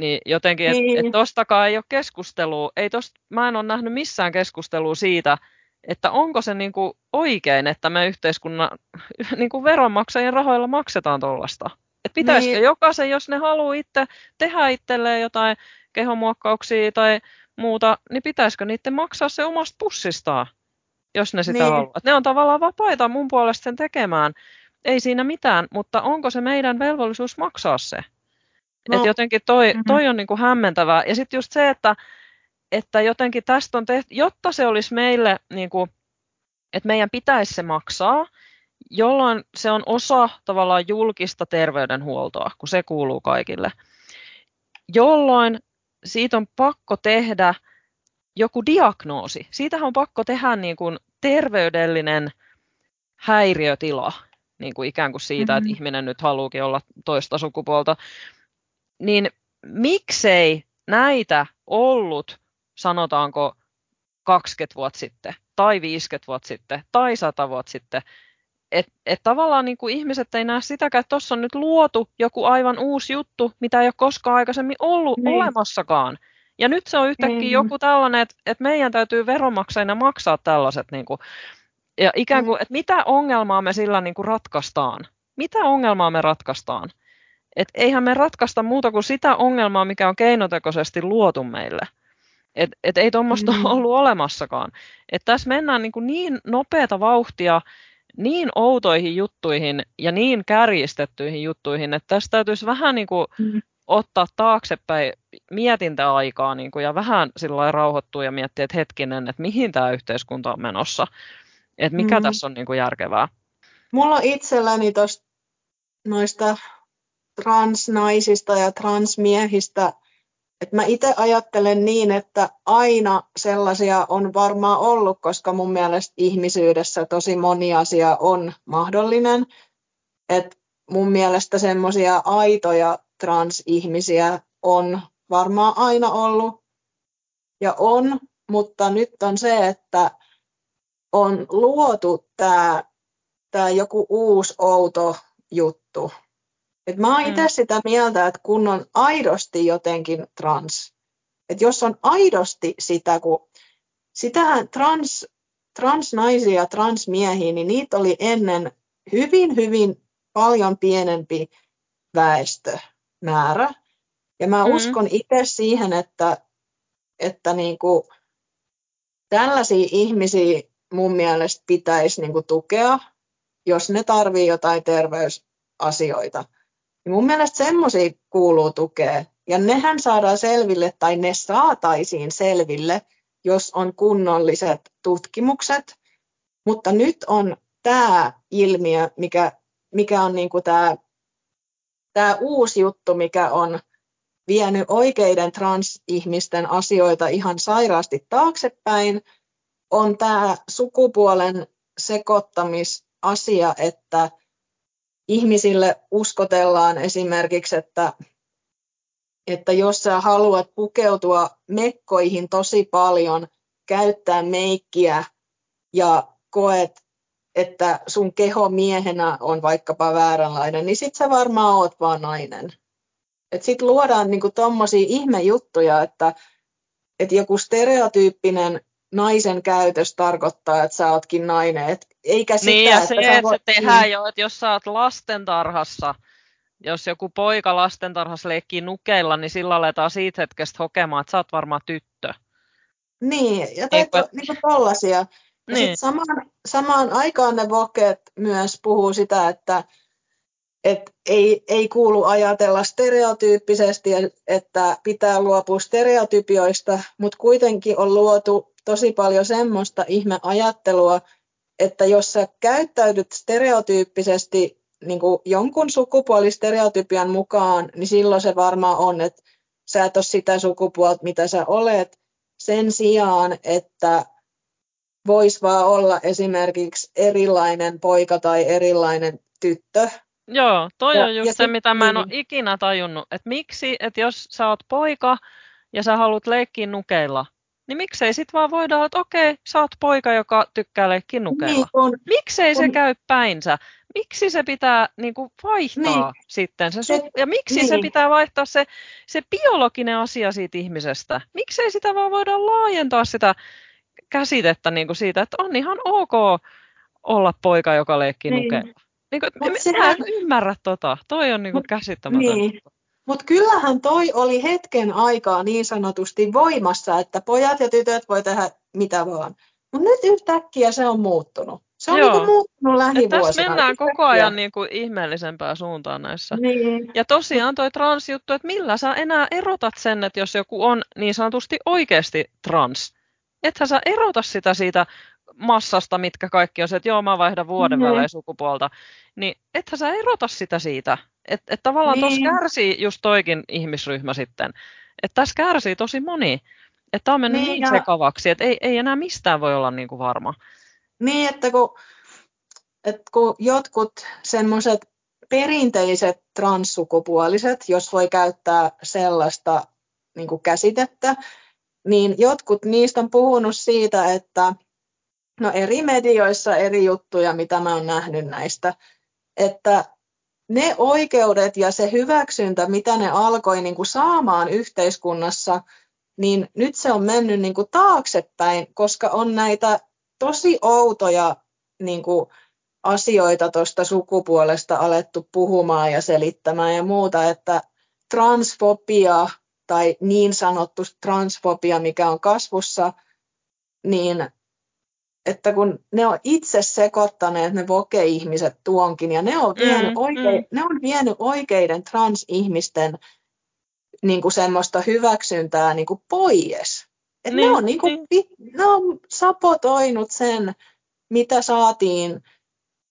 Niin jotenkin, että niin. et tostakaan ei ole keskustelua, ei tosta, mä en ole nähnyt missään keskustelua siitä, että onko se niinku oikein, että me yhteiskunnan niinku veronmaksajien rahoilla maksetaan tuollaista. Että pitäisikö niin. jokaisen, jos ne haluaa itse tehdä itselleen jotain kehomuokkauksia tai muuta, niin pitäisikö niiden maksaa se omasta pussistaan, jos ne sitä niin. haluaa. Ne on tavallaan vapaita mun puolesta sen tekemään. Ei siinä mitään, mutta onko se meidän velvollisuus maksaa se? No. Et jotenkin toi, mm-hmm. toi on niin kuin hämmentävää. Ja sitten just se, että, että jotenkin tästä on tehty, jotta se olisi meille, niin kuin, että meidän pitäisi se maksaa, jolloin se on osa tavallaan julkista terveydenhuoltoa, kun se kuuluu kaikille. Jolloin siitä on pakko tehdä joku diagnoosi. Siitähän on pakko tehdä niin kuin terveydellinen häiriötila, niin kuin ikään kuin siitä, mm-hmm. että ihminen nyt haluukin olla toista sukupuolta niin miksei näitä ollut, sanotaanko 20 vuotta sitten, tai 50 vuotta sitten, tai 100 vuotta sitten, että et tavallaan niin kuin ihmiset ei näe sitäkään, että tuossa on nyt luotu joku aivan uusi juttu, mitä ei ole koskaan aikaisemmin ollut niin. olemassakaan. Ja nyt se on yhtäkkiä niin. joku tällainen, että, että meidän täytyy veronmaksajina maksaa tällaiset, niin kuin, ja ikään kuin, että mitä ongelmaa me sillä niin kuin ratkaistaan? Mitä ongelmaa me ratkaistaan? Et eihän me ratkaista muuta kuin sitä ongelmaa, mikä on keinotekoisesti luotu meille. Et, et ei tuommoista mm. ollut olemassakaan. Et tässä mennään niin, niin nopeata vauhtia niin outoihin juttuihin ja niin kärjistettyihin juttuihin, että tässä täytyisi vähän niin kuin mm. ottaa taaksepäin mietintäaikaa niin kuin, ja vähän sillä rauhoittua ja miettiä, että hetkinen, että mihin tämä yhteiskunta on menossa. Että mikä mm. tässä on niin kuin järkevää. Mulla itselläni tosta, noista transnaisista ja transmiehistä, että mä itse ajattelen niin, että aina sellaisia on varmaan ollut, koska mun mielestä ihmisyydessä tosi moni asia on mahdollinen. että mun mielestä semmoisia aitoja transihmisiä on varmaan aina ollut ja on, mutta nyt on se, että on luotu tämä tää joku uusi outo juttu, et mä oon itse mm. sitä mieltä, että kun on aidosti jotenkin trans, että jos on aidosti sitä, kun sitähän trans, transnaisia ja transmiehiä, niin niitä oli ennen hyvin, hyvin paljon pienempi väestömäärä. Ja mä mm. uskon itse siihen, että, että niin kuin tällaisia ihmisiä mun mielestä pitäisi niin kuin tukea, jos ne tarvii jotain terveysasioita. Ja mun mielestä semmoisia kuuluu tukea. Ja nehän saadaan selville, tai ne saataisiin selville, jos on kunnolliset tutkimukset. Mutta nyt on tämä ilmiö, mikä, mikä on niinku tämä, tämä uusi juttu, mikä on vienyt oikeiden transihmisten asioita ihan sairaasti taaksepäin, on tämä sukupuolen sekoittamisasia, että ihmisille uskotellaan esimerkiksi, että, että jos sä haluat pukeutua mekkoihin tosi paljon, käyttää meikkiä ja koet, että sun keho miehenä on vaikkapa vääränlainen, niin sit sä varmaan oot vaan nainen. että sitten luodaan niinku tommosia ihmejuttuja, että, että joku stereotyyppinen naisen käytös tarkoittaa, että sä ootkin nainen. Et eikä sitä, niin, ja se, että, että se tehdään niin. jo, että jos sä oot lastentarhassa, jos joku poika lastentarhassa leikkii nukeilla, niin sillä aletaan siitä hetkestä hokemaan, että sä oot varmaan tyttö. Niin, ja tai to, niin kuin tollasia. Ja niin. samaan, samaan aikaan ne vokeet myös puhuu sitä, että et ei, ei kuulu ajatella stereotyyppisesti, että pitää luopua stereotypioista, mutta kuitenkin on luotu tosi paljon semmoista ihmeajattelua, että jos sä käyttäydyt stereotyyppisesti niin kuin jonkun sukupuolistereotypian mukaan, niin silloin se varmaan on, että sä et ole sitä sukupuolta, mitä sä olet, sen sijaan, että vois vaan olla esimerkiksi erilainen poika tai erilainen tyttö. Joo, toi ja, on just se, sit, mitä mä en niin. ole ikinä tajunnut, että miksi, että jos sä oot poika ja sä haluat leikkiä nukeilla, niin miksei sit vaan voida, että okei, sä oot poika, joka tykkää leikkiä nukeilla. Niin, on, miksei on, se käy päinsä? Miksi se pitää niin kuin, vaihtaa niin. sitten se, se ja miksi niin. se pitää vaihtaa se, se biologinen asia siitä ihmisestä? Miksei sitä vaan voida laajentaa sitä käsitettä niin kuin siitä, että on ihan ok olla poika, joka leikkii niin. nukeilla. Niin kuin, sehän... en ymmärrä tota. Toi on niin kuin käsittämätöntä. Niin. Mutta kyllähän toi oli hetken aikaa niin sanotusti voimassa, että pojat ja tytöt voi tehdä mitä vaan. Mutta nyt yhtäkkiä se on muuttunut. Se on niinku muuttunut lähivuosina. Tässä mennään yhtäkkiä. koko ajan niinku ihmeellisempään suuntaan näissä. Niin. Ja tosiaan toi transjuttu, että millä sä enää erotat sen, että jos joku on niin sanotusti oikeasti trans. Ethän sä erota sitä siitä massasta, mitkä kaikki on se, että joo, mä vaihdan vuoden mm. välein sukupuolta. Niin ethän sä erota sitä siitä. Että et tavallaan niin. tuossa kärsii just toikin ihmisryhmä sitten. Että tässä kärsii tosi moni. Että tämä on mennyt niin, niin ja... sekavaksi, että ei, ei enää mistään voi olla niin kuin varma. Niin, että kun, että kun jotkut semmoiset perinteiset transsukupuoliset, jos voi käyttää sellaista niin kuin käsitettä, niin jotkut niistä on puhunut siitä, että no eri medioissa eri juttuja, mitä mä oon nähnyt näistä, että ne oikeudet ja se hyväksyntä, mitä ne alkoi niin kuin saamaan yhteiskunnassa, niin nyt se on mennyt niin kuin taaksepäin, koska on näitä tosi outoja niin kuin asioita tuosta sukupuolesta alettu puhumaan ja selittämään ja muuta, että transfobia tai niin sanottu transfobia, mikä on kasvussa, niin että kun ne on itse sekoittaneet ne voke-ihmiset tuonkin ja ne on vienyt, mm, oikein, mm. Ne on vienyt oikeiden transihmisten niin kuin semmoista hyväksyntää niin kuin pois. Et niin, ne, on niin kuin, niin. ne on sapotoinut sen, mitä saatiin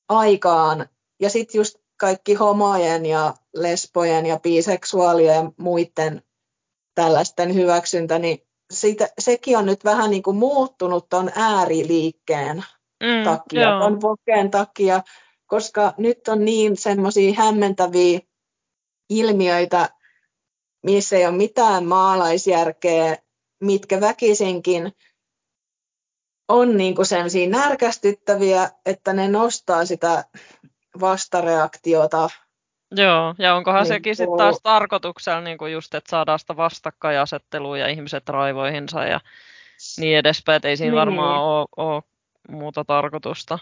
aikaan. Ja sitten just kaikki homojen ja lesbojen ja biseksuaalien ja muiden tällaisten hyväksyntä, niin siitä, sekin on nyt vähän niin kuin muuttunut tuon ääriliikkeen mm, takia, tuon vokeen takia, koska nyt on niin semmoisia hämmentäviä ilmiöitä, missä ei ole mitään maalaisjärkeä, mitkä väkisinkin on niin kuin sellaisia närkästyttäviä, että ne nostaa sitä vastareaktiota Joo, ja onkohan niin, sekin sitten taas tarkoituksella niin kuin just, että saadaan sitä vastakkainasettelua ja ihmiset raivoihinsa ja niin edespäin, että ei siinä niin. varmaan ole, ole muuta tarkoitusta.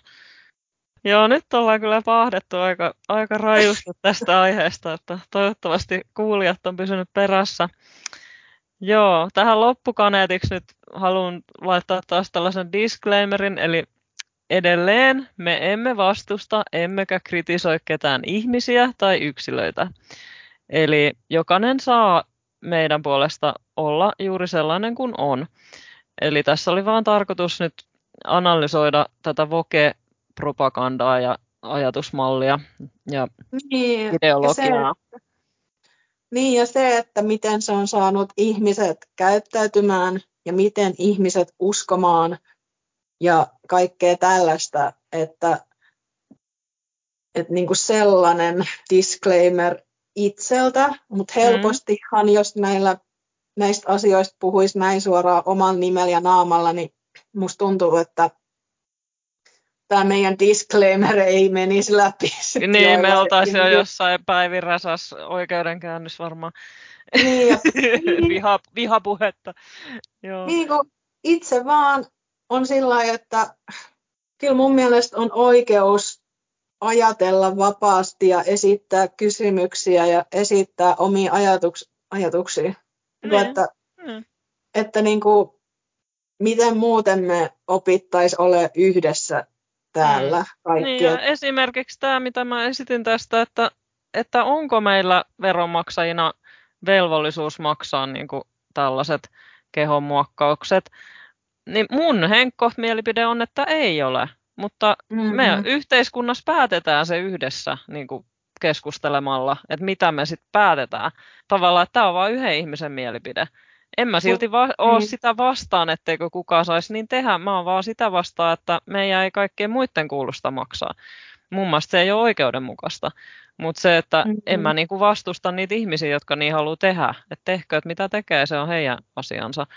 Joo, nyt ollaan kyllä pahdettu aika, aika rajusti tästä aiheesta, että toivottavasti kuulijat on pysynyt perässä. Joo, tähän loppukaneetiksi nyt haluan laittaa taas tällaisen disclaimerin, eli Edelleen me emme vastusta emmekä kritisoi ketään ihmisiä tai yksilöitä. Eli jokainen saa meidän puolesta olla juuri sellainen kuin on. Eli tässä oli vain tarkoitus nyt analysoida tätä voke-propagandaa ja ajatusmallia ja niin, ideologiaa. Ja se, niin ja se, että miten se on saanut ihmiset käyttäytymään ja miten ihmiset uskomaan – ja kaikkea tällaista, että, että niin kuin sellainen disclaimer itseltä, mutta mm. helpostihan, mm. jos näillä, näistä asioista puhuisi näin suoraan oman nimellä ja naamalla, niin musta tuntuu, että tämä meidän disclaimer ei menisi läpi. Niin, me oltaisiin jo jossain päiviräsas oikeudenkäynnissä varmaan. Niin, Viha, vihapuhetta. Joo. Niin itse vaan on sillä että kyllä mun mielestä on oikeus ajatella vapaasti ja esittää kysymyksiä ja esittää omia ajatuks, ajatuksia. Mm. Että, mm. että niin kuin, miten muuten me opittaisiin ole yhdessä täällä mm. kaikki. Niin, ja esimerkiksi tämä, mitä mä esitin tästä, että, että onko meillä veronmaksajina velvollisuus maksaa niin kuin tällaiset kehonmuokkaukset, niin mun henkko mielipide on, että ei ole. Mutta mm-hmm. me yhteiskunnassa päätetään se yhdessä niin kuin keskustelemalla, että mitä me sitten päätetään. Tavallaan, että tämä on vain yhden ihmisen mielipide. En mä silti va- ole mm. sitä vastaan, etteikö kukaan saisi niin tehdä. Mä oon vaan sitä vastaan, että meidän ei kaikkien muiden kuulusta maksaa. Mun mielestä se ei ole oikeudenmukaista. Mutta se, että mm-hmm. en mä niinku vastusta niitä ihmisiä, jotka niin haluaa tehdä. Että tehkö, että mitä tekee, se on heidän asiansa.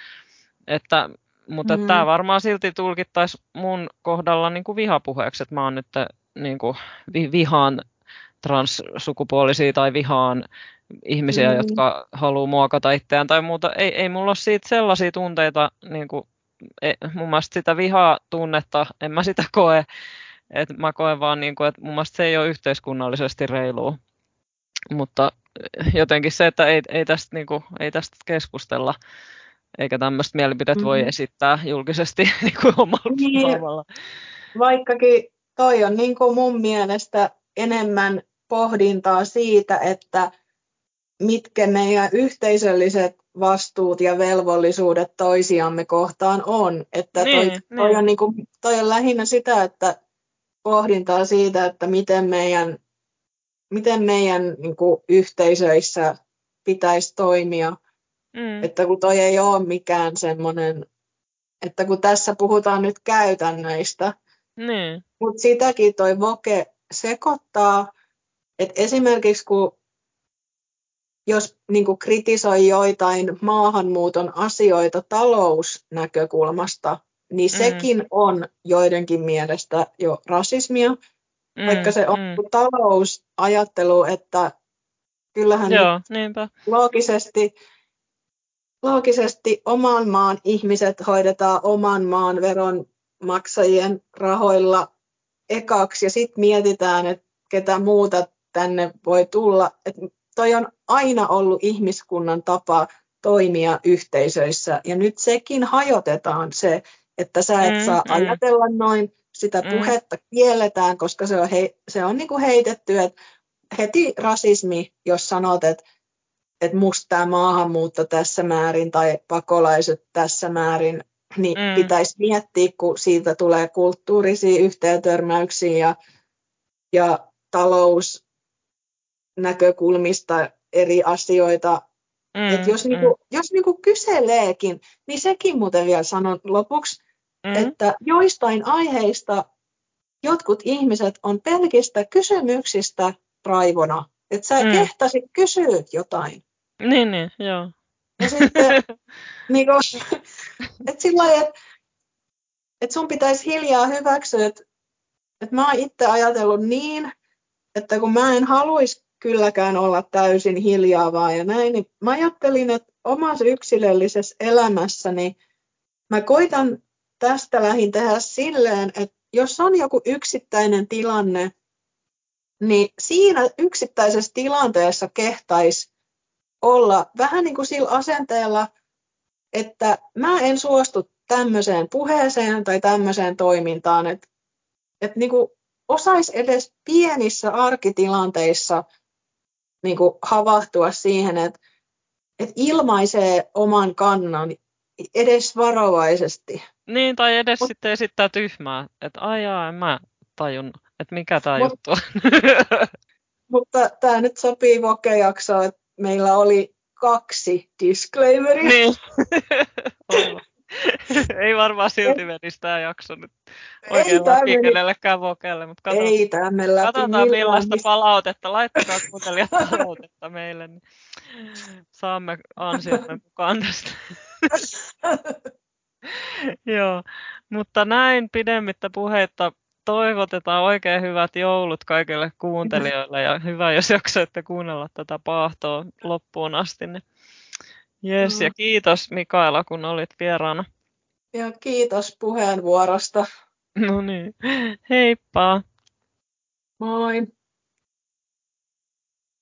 Että, mutta mm-hmm. tämä varmaan silti tulkittaisi mun kohdalla niinku vihapuheeksi, että mä oon nyt niinku vi- vihaan transsukupuolisia tai vihaan ihmisiä, mm. jotka haluaa muokata itseään tai muuta. Ei, ei mulla ole siitä sellaisia tunteita, niin kuin, ei, mun mielestä sitä vihaa tunnetta, en mä sitä koe. Et mä koen vaan, niin kuin, että mun mielestä se ei ole yhteiskunnallisesti reilua. Mutta jotenkin se, että ei, ei, tästä, niin kuin, ei tästä keskustella, eikä tämmöistä mielipidet mm. voi esittää julkisesti niin kuin omalla niin, tavalla. Vaikkakin toi on niin kuin mun mielestä enemmän pohdintaa siitä, että mitkä meidän yhteisölliset vastuut ja velvollisuudet toisiamme kohtaan on. Että toi, niin, toi, niin. On, niin kuin, toi on lähinnä sitä, että pohdintaa siitä, että miten meidän, miten meidän niin kuin, yhteisöissä pitäisi toimia. Mm. Että kun toi ei ole mikään semmoinen, että kun tässä puhutaan nyt käytännöistä, niin. mutta sitäkin toi voke sekoittaa, että esimerkiksi kun jos niin kuin kritisoi joitain maahanmuuton asioita talousnäkökulmasta, niin mm. sekin on joidenkin mielestä jo rasismia, mm, vaikka se on mm. talousajattelu, että kyllähän Joo, niinpä. loogisesti, loogisesti oman maan ihmiset hoidetaan oman maan veronmaksajien rahoilla ekaksi ja sitten mietitään, että ketä muuta tänne voi tulla. Et toi on aina ollut ihmiskunnan tapa toimia yhteisöissä ja nyt sekin hajotetaan se, että sä et mm, saa mm. ajatella noin, sitä mm. puhetta kielletään, koska se on, he, se on niin kuin heitetty, että heti rasismi, jos sanot, että, että musta tämä maahanmuutto tässä määrin tai pakolaiset tässä määrin, niin mm. pitäisi miettiä, kun siitä tulee kulttuurisia yhteentörmäyksiä ja, ja talous näkökulmista eri asioita. Mm, Et jos, mm. niinku, jos niinku kyseleekin, niin sekin muuten vielä sanon lopuksi, mm. että joistain aiheista jotkut ihmiset on pelkistä kysymyksistä raivona. Että sä mm. kehtasit kysyä jotain. Niin, niin, joo. Ja sitten, niinku, että sillä lailla, että et sun pitäisi hiljaa hyväksyä, että et mä oon itse ajatellut niin, että kun mä en haluaisi kylläkään olla täysin hiljaa vaan ja näin, niin mä ajattelin, että omassa yksilöllisessä elämässäni mä koitan tästä lähin tehdä silleen, että jos on joku yksittäinen tilanne, niin siinä yksittäisessä tilanteessa kehtaisi olla vähän niin kuin sillä asenteella, että mä en suostu tämmöiseen puheeseen tai tämmöiseen toimintaan, että, että niin kuin osaisi edes pienissä arkitilanteissa niin kuin havahtua siihen, että, että ilmaisee oman kannan edes varovaisesti. Niin, tai edes Mut, sitten esittää tyhmää, että ai jaa, en mä tajun, että mikä tämä juttu on. mutta tämä nyt sopii vokejaksoon, meillä oli kaksi disclaimeria. Niin. ei varmaan silti menisi tämä jakso nyt oikein meni... kenellekään vokelle, mutta katsotaan, ei katsotaan millaista mistä... palautetta. Laittakaa kuuntelijat palautetta meille, niin saamme ansiomme mukaan tästä. Joo, mutta näin pidemmittä puheitta toivotetaan oikein hyvät joulut kaikille kuuntelijoille ja hyvä, jos jaksoitte kuunnella tätä paahtoa loppuun asti. Niin Yes, ja kiitos Mikaela, kun olit vieraana. Ja kiitos puheenvuorosta. No niin, heippa. Moi.